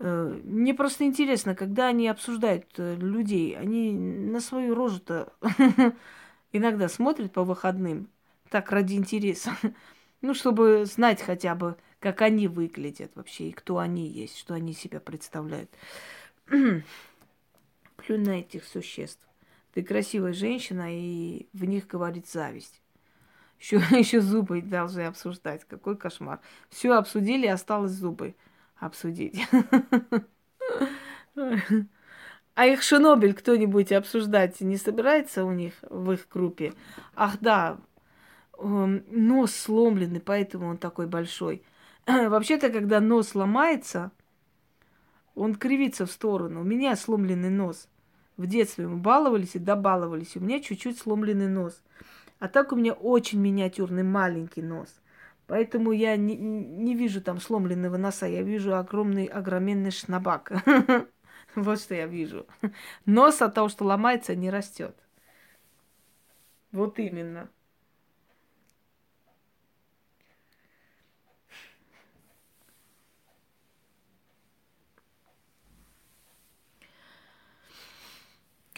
Э, мне просто интересно, когда они обсуждают э, людей, они на свою рожу-то иногда смотрят по выходным, так ради интереса. Ну, чтобы знать хотя бы, как они выглядят вообще, и кто они есть, что они себя представляют. Плюнь на этих существ. Ты красивая женщина, и в них говорит зависть. Еще, еще зубы должны обсуждать. Какой кошмар. Все обсудили, осталось зубы обсудить. А их Шинобель кто-нибудь обсуждать не собирается у них в их группе? Ах да, эм, нос сломленный, поэтому он такой большой. Вообще-то, когда нос ломается, он кривится в сторону. У меня сломленный нос. В детстве мы баловались и добаловались. У меня чуть-чуть сломленный нос. А так у меня очень миниатюрный маленький нос. Поэтому я не, не вижу там сломленного носа. Я вижу огромный, огроменный шнабак. Вот что я вижу. Нос от того, что ломается, не растет. Вот именно.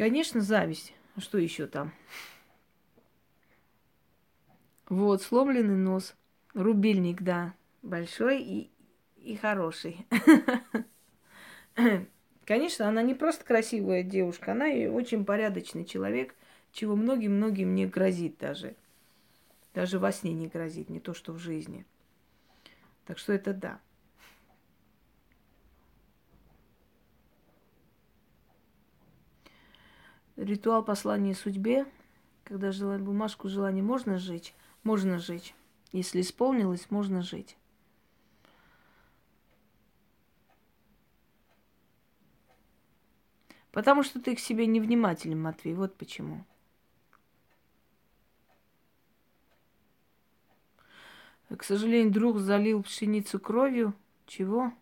Конечно, зависть. А что еще там? Вот, сломленный нос. Рубильник, да. Большой и, и хороший. Конечно, она не просто красивая девушка, она и очень порядочный человек, чего многим-многим не грозит даже. Даже во сне не грозит, не то что в жизни. Так что это да. Ритуал послания судьбе, когда желание, бумажку желания можно сжечь, можно сжечь. Если исполнилось, можно жить. Потому что ты к себе невнимателен, Матвей. Вот почему. К сожалению, друг залил пшеницу кровью. Чего?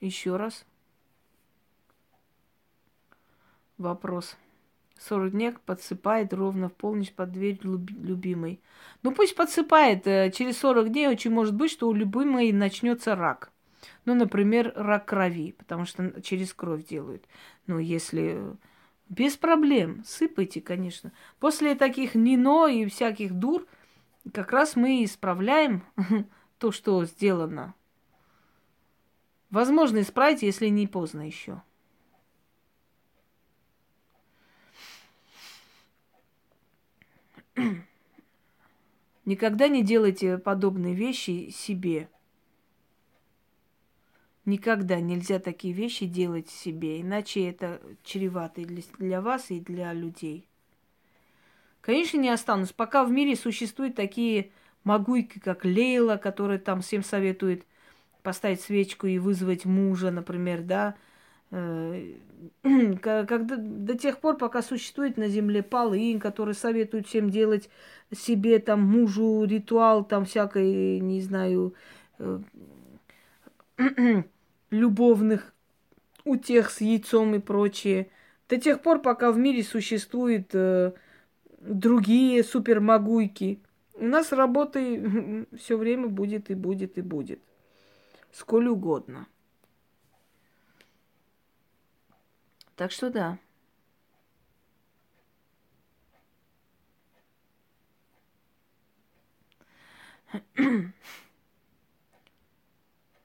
Еще раз. Вопрос. 40 дней подсыпает ровно в полночь под дверь любимой. Ну пусть подсыпает. Э, через 40 дней очень может быть, что у любимой начнется рак. Ну, например, рак крови, потому что через кровь делают. Ну, если без проблем, сыпайте, конечно. После таких нино и всяких дур как раз мы исправляем то, что сделано. Возможно, исправить, если не поздно еще. Никогда не делайте подобные вещи себе. Никогда нельзя такие вещи делать себе, иначе это чревато и для, вас, и для людей. Конечно, не останусь. Пока в мире существуют такие могуйки, как Лейла, которая там всем советует поставить свечку и вызвать мужа, например, да, когда, до тех пор, пока существует на земле полынь, который советует всем делать себе, там, мужу ритуал, там, всякой, не знаю, э, любовных утех с яйцом и прочее. До тех пор, пока в мире существуют э, другие супермогуйки, у нас работы все время будет и будет и будет. Сколь угодно. Так что да.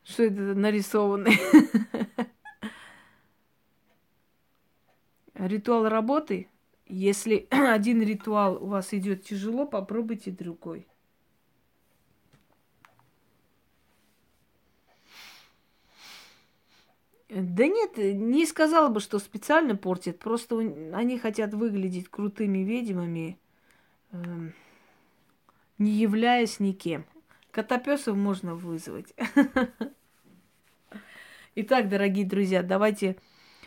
Что это нарисованный? Ритуал работы. Если один ритуал у вас идет тяжело, попробуйте другой. Да нет, не сказала бы, что специально портят. Просто они хотят выглядеть крутыми ведьмами, э, не являясь никем. Котопесов можно вызвать. Итак, дорогие друзья, давайте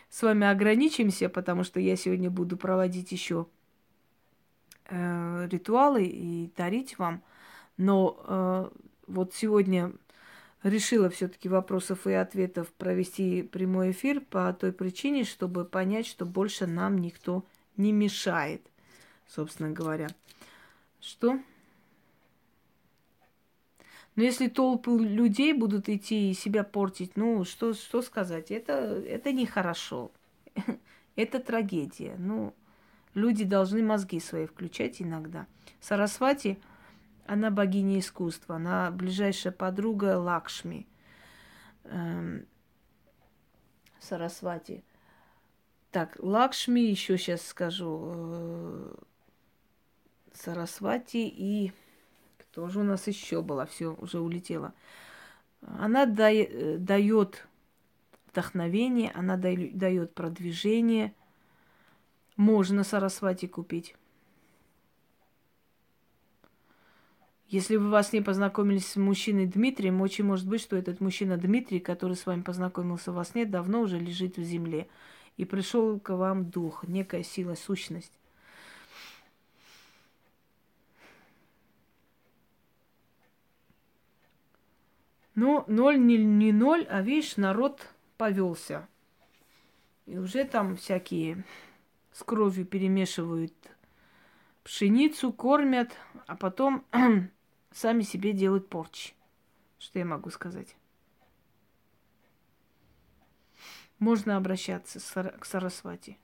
с вами ограничимся, потому что я сегодня буду проводить еще э, ритуалы и дарить вам. Но э, вот сегодня решила все-таки вопросов и ответов провести прямой эфир по той причине, чтобы понять, что больше нам никто не мешает, собственно говоря. Что? Но если толпы людей будут идти и себя портить, ну, что, что сказать? Это, это нехорошо. это трагедия. Ну, люди должны мозги свои включать иногда. Сарасвати – она богиня искусства, она ближайшая подруга Лакшми. Эм, Сарасвати. Так, Лакшми еще сейчас скажу. Э, Сарасвати и кто же у нас еще была, все уже улетело. Она дает вдохновение, она дает продвижение. Можно Сарасвати купить. Если вы вас не познакомились с мужчиной Дмитрием, очень может быть, что этот мужчина Дмитрий, который с вами познакомился во сне, давно уже лежит в земле. И пришел к вам дух, некая сила, сущность. Ну, ноль не, не ноль, а видишь, народ повелся. И уже там всякие с кровью перемешивают пшеницу, кормят, а потом сами себе делают порчи. Что я могу сказать? Можно обращаться к Сарасвати.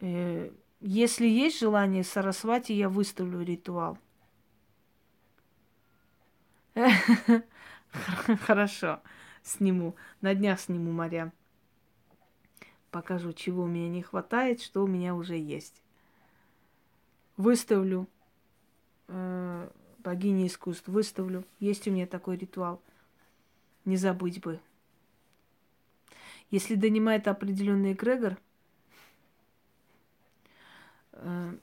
Э, если есть желание Сарасвати, я выставлю ритуал. Хорошо, сниму. На днях сниму, Марьям. Покажу, чего у меня не хватает, что у меня уже есть. Выставлю э, богини искусств выставлю. Есть у меня такой ритуал. Не забыть бы. Если донимает определенный эгрегор, э,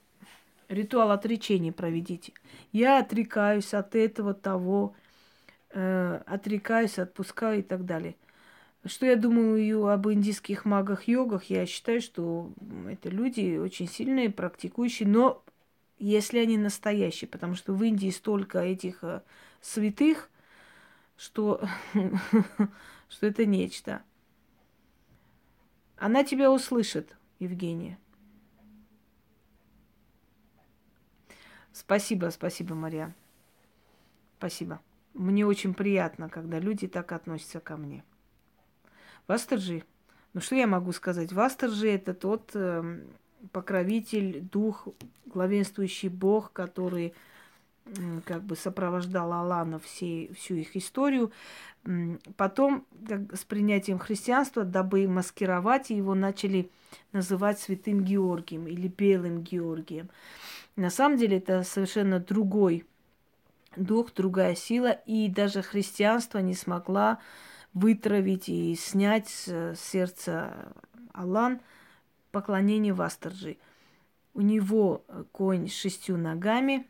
ритуал отречения проведите. Я отрекаюсь от этого, того, э, отрекаюсь, отпускаю и так далее. Что я думаю об индийских магах-йогах? Я считаю, что это люди очень сильные, практикующие, но если они настоящие, потому что в Индии столько этих э, святых, что, что это нечто. Она тебя услышит, Евгения. Спасибо, спасибо, Мария. Спасибо. Мне очень приятно, когда люди так относятся ко мне. Вастерджи. Ну что я могу сказать? Вастерджи это тот э, покровитель, дух, главенствующий бог, который как бы сопровождал Алана все, всю их историю. Потом, как, с принятием христианства, дабы маскировать его, начали называть святым Георгием или белым Георгием. На самом деле это совершенно другой дух, другая сила, и даже христианство не смогла вытравить и снять с сердца Аллан поклонение Вастерджи. У него конь с шестью ногами.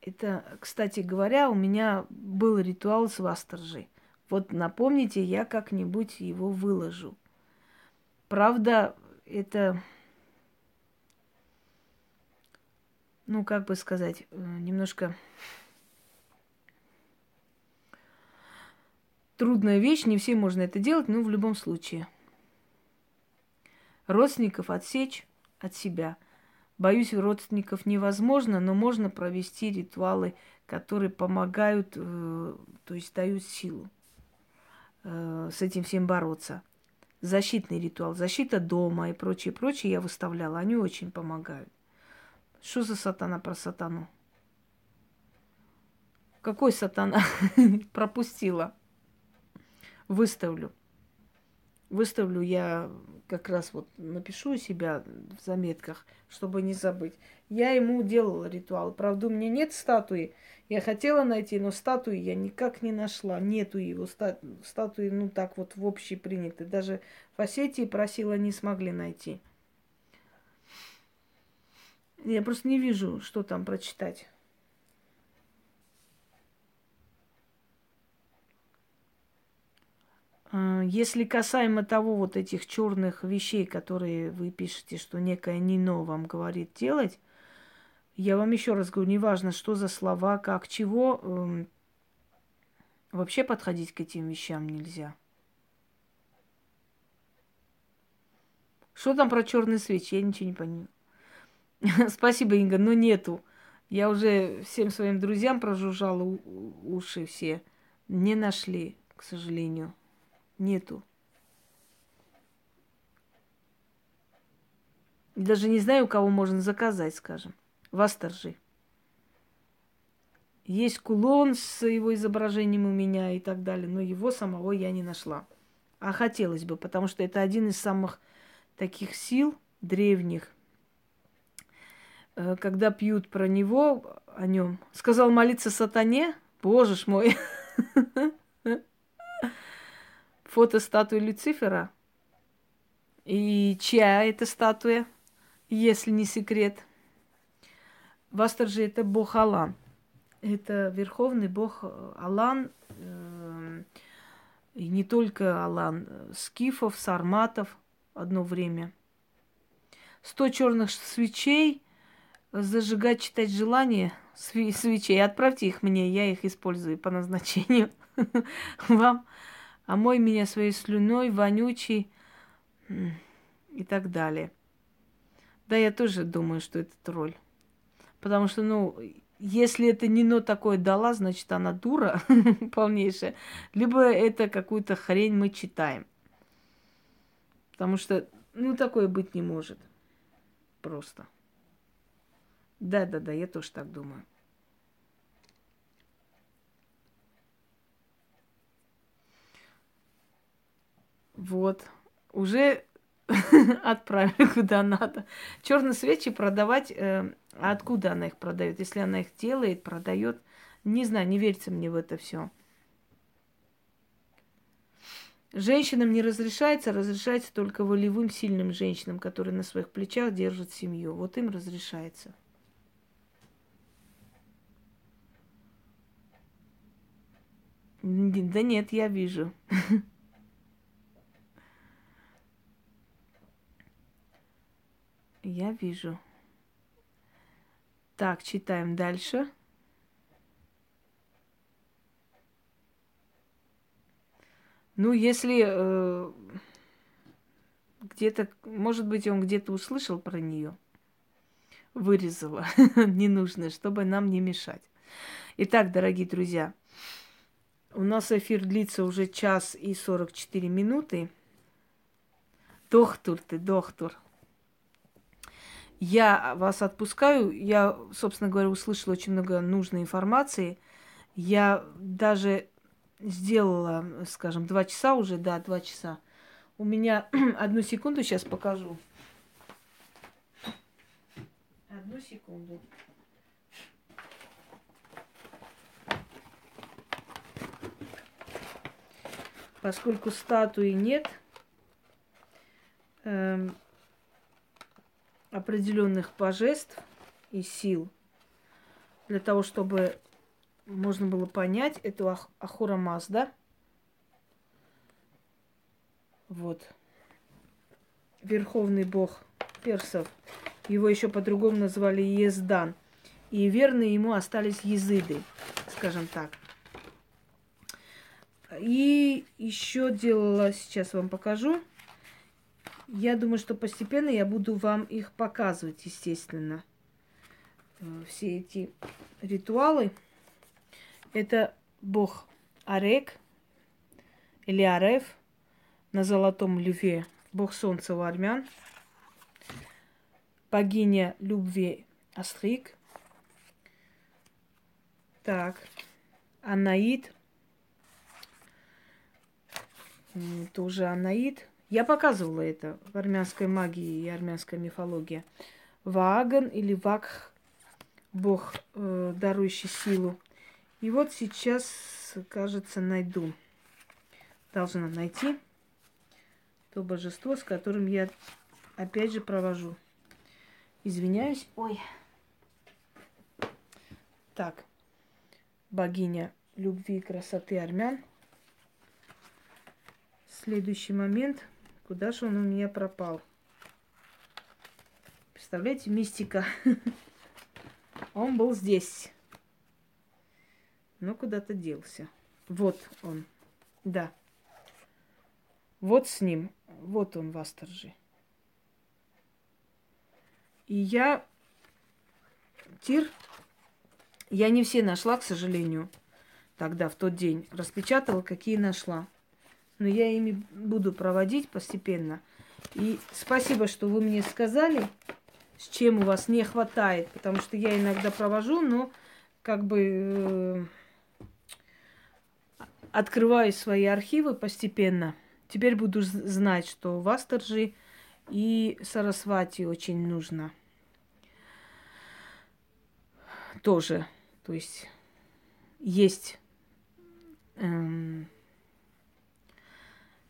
Это, кстати говоря, у меня был ритуал с Вастерджи. Вот напомните, я как-нибудь его выложу. Правда, это ну, как бы сказать, э, немножко трудная вещь, не все можно это делать, но в любом случае. Родственников отсечь от себя. Боюсь, родственников невозможно, но можно провести ритуалы, которые помогают, э, то есть дают силу э, с этим всем бороться. Защитный ритуал, защита дома и прочее, прочее я выставляла, они очень помогают. Что за сатана про сатану? Какой сатана? Пропустила. Выставлю. Выставлю я как раз вот напишу у себя в заметках, чтобы не забыть. Я ему делала ритуал. Правда, у меня нет статуи. Я хотела найти, но статуи я никак не нашла. Нету его статуи, ну так вот в общей приняты. Даже в Осетии просила, не смогли найти. Я просто не вижу, что там прочитать. Если касаемо того, вот этих черных вещей, которые вы пишете, что некая Нино вам говорит делать, я вам еще раз говорю, неважно, что за слова, как, чего, эм, вообще подходить к этим вещам нельзя. Что там про черные свечи? Я ничего не понимаю. Спасибо, Инга, но нету. Я уже всем своим друзьям прожужжала уши все. Не нашли, к сожалению. Нету. Даже не знаю, у кого можно заказать, скажем. Восторжи. Есть кулон с его изображением у меня и так далее, но его самого я не нашла. А хотелось бы, потому что это один из самых таких сил древних, Э, когда пьют про него, о нем, сказал молиться сатане, боже ж мой, фото статуи Люцифера. И чья это статуя, если не секрет? Вастерджи это бог Алан. Это верховный бог Алан, э, и не только Алан, скифов, сарматов одно время. Сто черных свечей – зажигать, читать желания свечей. Отправьте их мне, я их использую по назначению вам. А мой меня своей слюной, вонючий и так далее. Да, я тоже думаю, что это тролль. Потому что, ну, если это Нино такое дала, значит, она дура полнейшая. Либо это какую-то хрень мы читаем. Потому что, ну, такое быть не может. Просто. Да, да, да, я тоже так думаю. Вот. Уже отправили куда надо. Черные свечи продавать. Э, а откуда она их продает? Если она их делает, продает. Не знаю, не верьте мне в это все. Женщинам не разрешается, разрешается только волевым, сильным женщинам, которые на своих плечах держат семью. Вот им разрешается. Да нет, я вижу. Я вижу. Так, читаем дальше. Ну, если э, где-то, может быть, он где-то услышал про нее. вырезала ненужное, чтобы нам не мешать. Итак, дорогие друзья, у нас эфир длится уже час и 44 минуты. Доктор ты, доктор. Я вас отпускаю. Я, собственно говоря, услышала очень много нужной информации. Я даже сделала, скажем, два часа уже, да, два часа. У меня одну секунду сейчас покажу. Одну секунду. Поскольку статуи нет, эм, определенных божеств и сил для того, чтобы можно было понять эту Ах- Ахура Мазда. Вот. Верховный бог персов. Его еще по-другому назвали Ездан. И верные ему остались езыды, скажем так. И еще делала, сейчас вам покажу. Я думаю, что постепенно я буду вам их показывать, естественно. Э, все эти ритуалы. Это бог Арек или Ареф на золотом льве, бог солнца у армян, богиня любви Астрик, так, Анаид, тоже Анаид – я показывала это в армянской магии и армянской мифологии. Вааган или Вакх, бог, э, дарующий силу. И вот сейчас, кажется, найду. Должна найти то божество, с которым я опять же провожу. Извиняюсь. Ой. Так. Богиня любви и красоты армян. Следующий момент – Куда же он у меня пропал? Представляете, мистика. Он был здесь. Но куда-то делся. Вот он. Да. Вот с ним. Вот он, Васторжи. И я... Тир... Я не все нашла, к сожалению, тогда, в тот день. Распечатала, какие нашла но я ими буду проводить постепенно. И спасибо, что вы мне сказали, с чем у вас не хватает, потому что я иногда провожу, но как бы э, открываю свои архивы постепенно. Теперь буду знать, что в Астерджи и Сарасвати очень нужно. Тоже. То есть есть эм,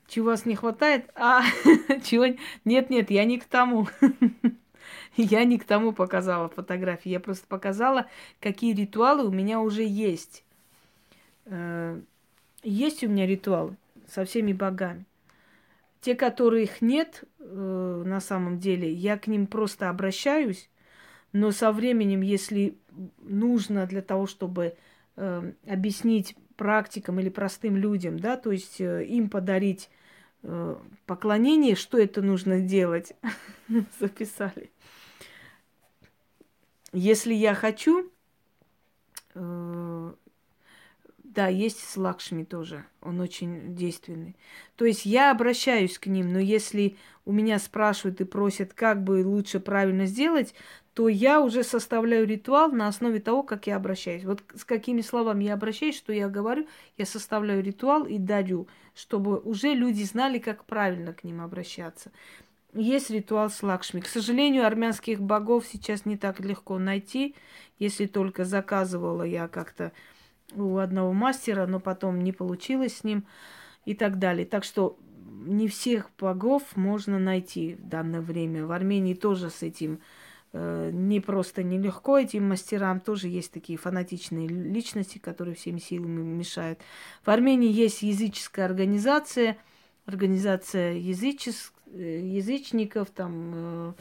чего вас не хватает? А, чего? Нет, нет, я не к тому. Я не к тому показала фотографии. Я просто показала, какие ритуалы у меня уже есть. Э, есть у меня ритуалы со всеми богами. Те, которых нет э, на самом деле, я к ним просто обращаюсь. Но со временем, если нужно для того, чтобы э, объяснить практикам или простым людям, да, то есть э, им подарить э, поклонение, что это нужно делать, записали. Если я хочу, э, да, есть с Лакшми тоже, он очень действенный. То есть я обращаюсь к ним, но если у меня спрашивают и просят, как бы лучше правильно сделать, то я уже составляю ритуал на основе того, как я обращаюсь. Вот с какими словами я обращаюсь, что я говорю, я составляю ритуал и дарю, чтобы уже люди знали, как правильно к ним обращаться. Есть ритуал с Лакшми. К сожалению, армянских богов сейчас не так легко найти, если только заказывала я как-то у одного мастера, но потом не получилось с ним и так далее. Так что не всех богов можно найти в данное время. В Армении тоже с этим Э, не просто нелегко этим мастерам. Тоже есть такие фанатичные личности, которые всеми силами мешают. В Армении есть языческая организация, организация язычес... Э, язычников, там, э,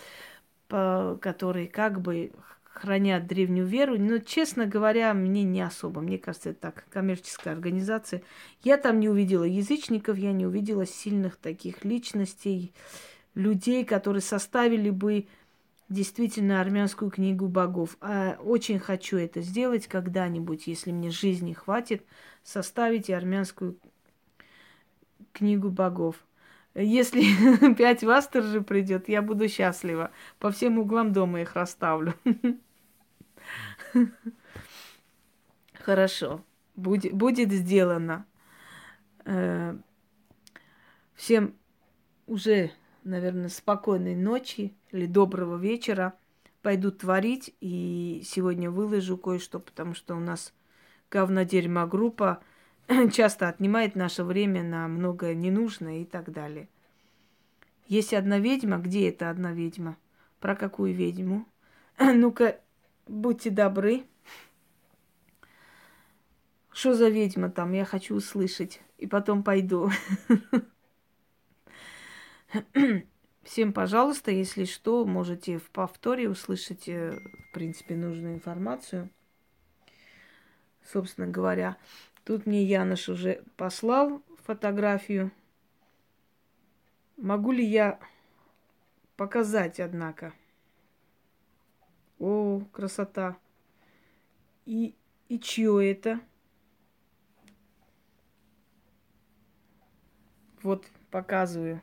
по... которые как бы хранят древнюю веру. Но, честно говоря, мне не особо. Мне кажется, это так, коммерческая организация. Я там не увидела язычников, я не увидела сильных таких личностей, людей, которые составили бы действительно армянскую книгу богов. А очень хочу это сделать когда-нибудь, если мне жизни хватит, составить армянскую книгу богов. Если пять вастержи придет, я буду счастлива. По всем углам дома их расставлю. Хорошо. Будет, будет сделано. Э, всем уже, наверное, спокойной ночи или доброго вечера. Пойду творить и сегодня выложу кое-что, потому что у нас говнодерьма группа часто отнимает наше время на многое ненужное и так далее. Есть одна ведьма. Где эта одна ведьма? Про какую ведьму? Ну-ка, будьте добры. Что за ведьма там? Я хочу услышать. И потом пойду. Всем, пожалуйста, если что, можете в повторе услышать, э, в принципе, нужную информацию. Собственно говоря, тут мне Янош уже послал фотографию. Могу ли я показать, однако? О, красота. И, и чье это? Вот, показываю.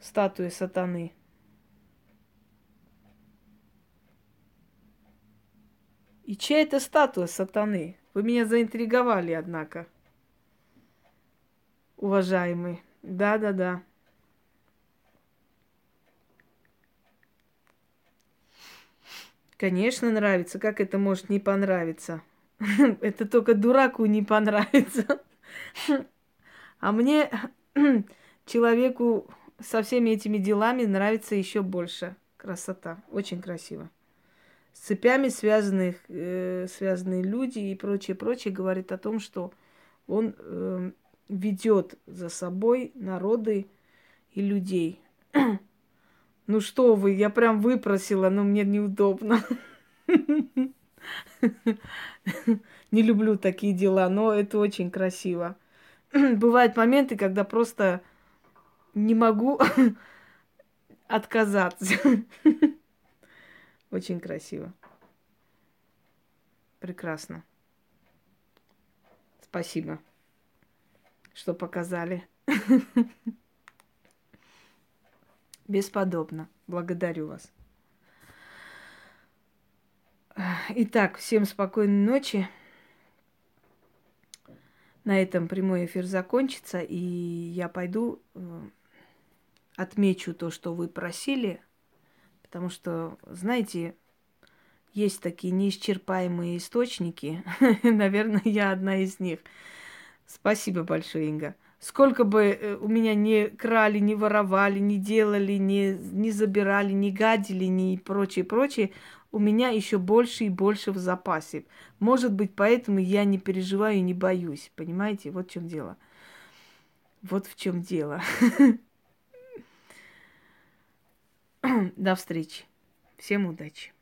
Статуя сатаны. И чья это статуя сатаны? Вы меня заинтриговали, однако. Уважаемый. Да-да-да. Конечно, нравится. Как это может не понравиться? Это только дураку не понравится. А мне, человеку со всеми этими делами, нравится еще больше. Красота. Очень красиво. Цепями связанных, э, связанные люди и прочее, прочее говорит о том, что он э, ведет за собой народы и людей. Ну что вы, я прям выпросила, но мне неудобно. Не люблю такие дела, но это очень красиво. Бывают моменты, когда просто не могу отказаться. Очень красиво. Прекрасно. Спасибо, что показали. Бесподобно. Благодарю вас. Итак, всем спокойной ночи. На этом прямой эфир закончится, и я пойду э, отмечу то, что вы просили, потому что, знаете, есть такие неисчерпаемые источники. Наверное, я одна из них. Спасибо большое, Инга. Сколько бы э, у меня не крали, не воровали, не делали, не, не забирали, не гадили, не прочее, прочее, у меня еще больше и больше в запасе. Может быть, поэтому я не переживаю и не боюсь. Понимаете? Вот в чем дело. Вот в чем дело. До встречи. Всем удачи.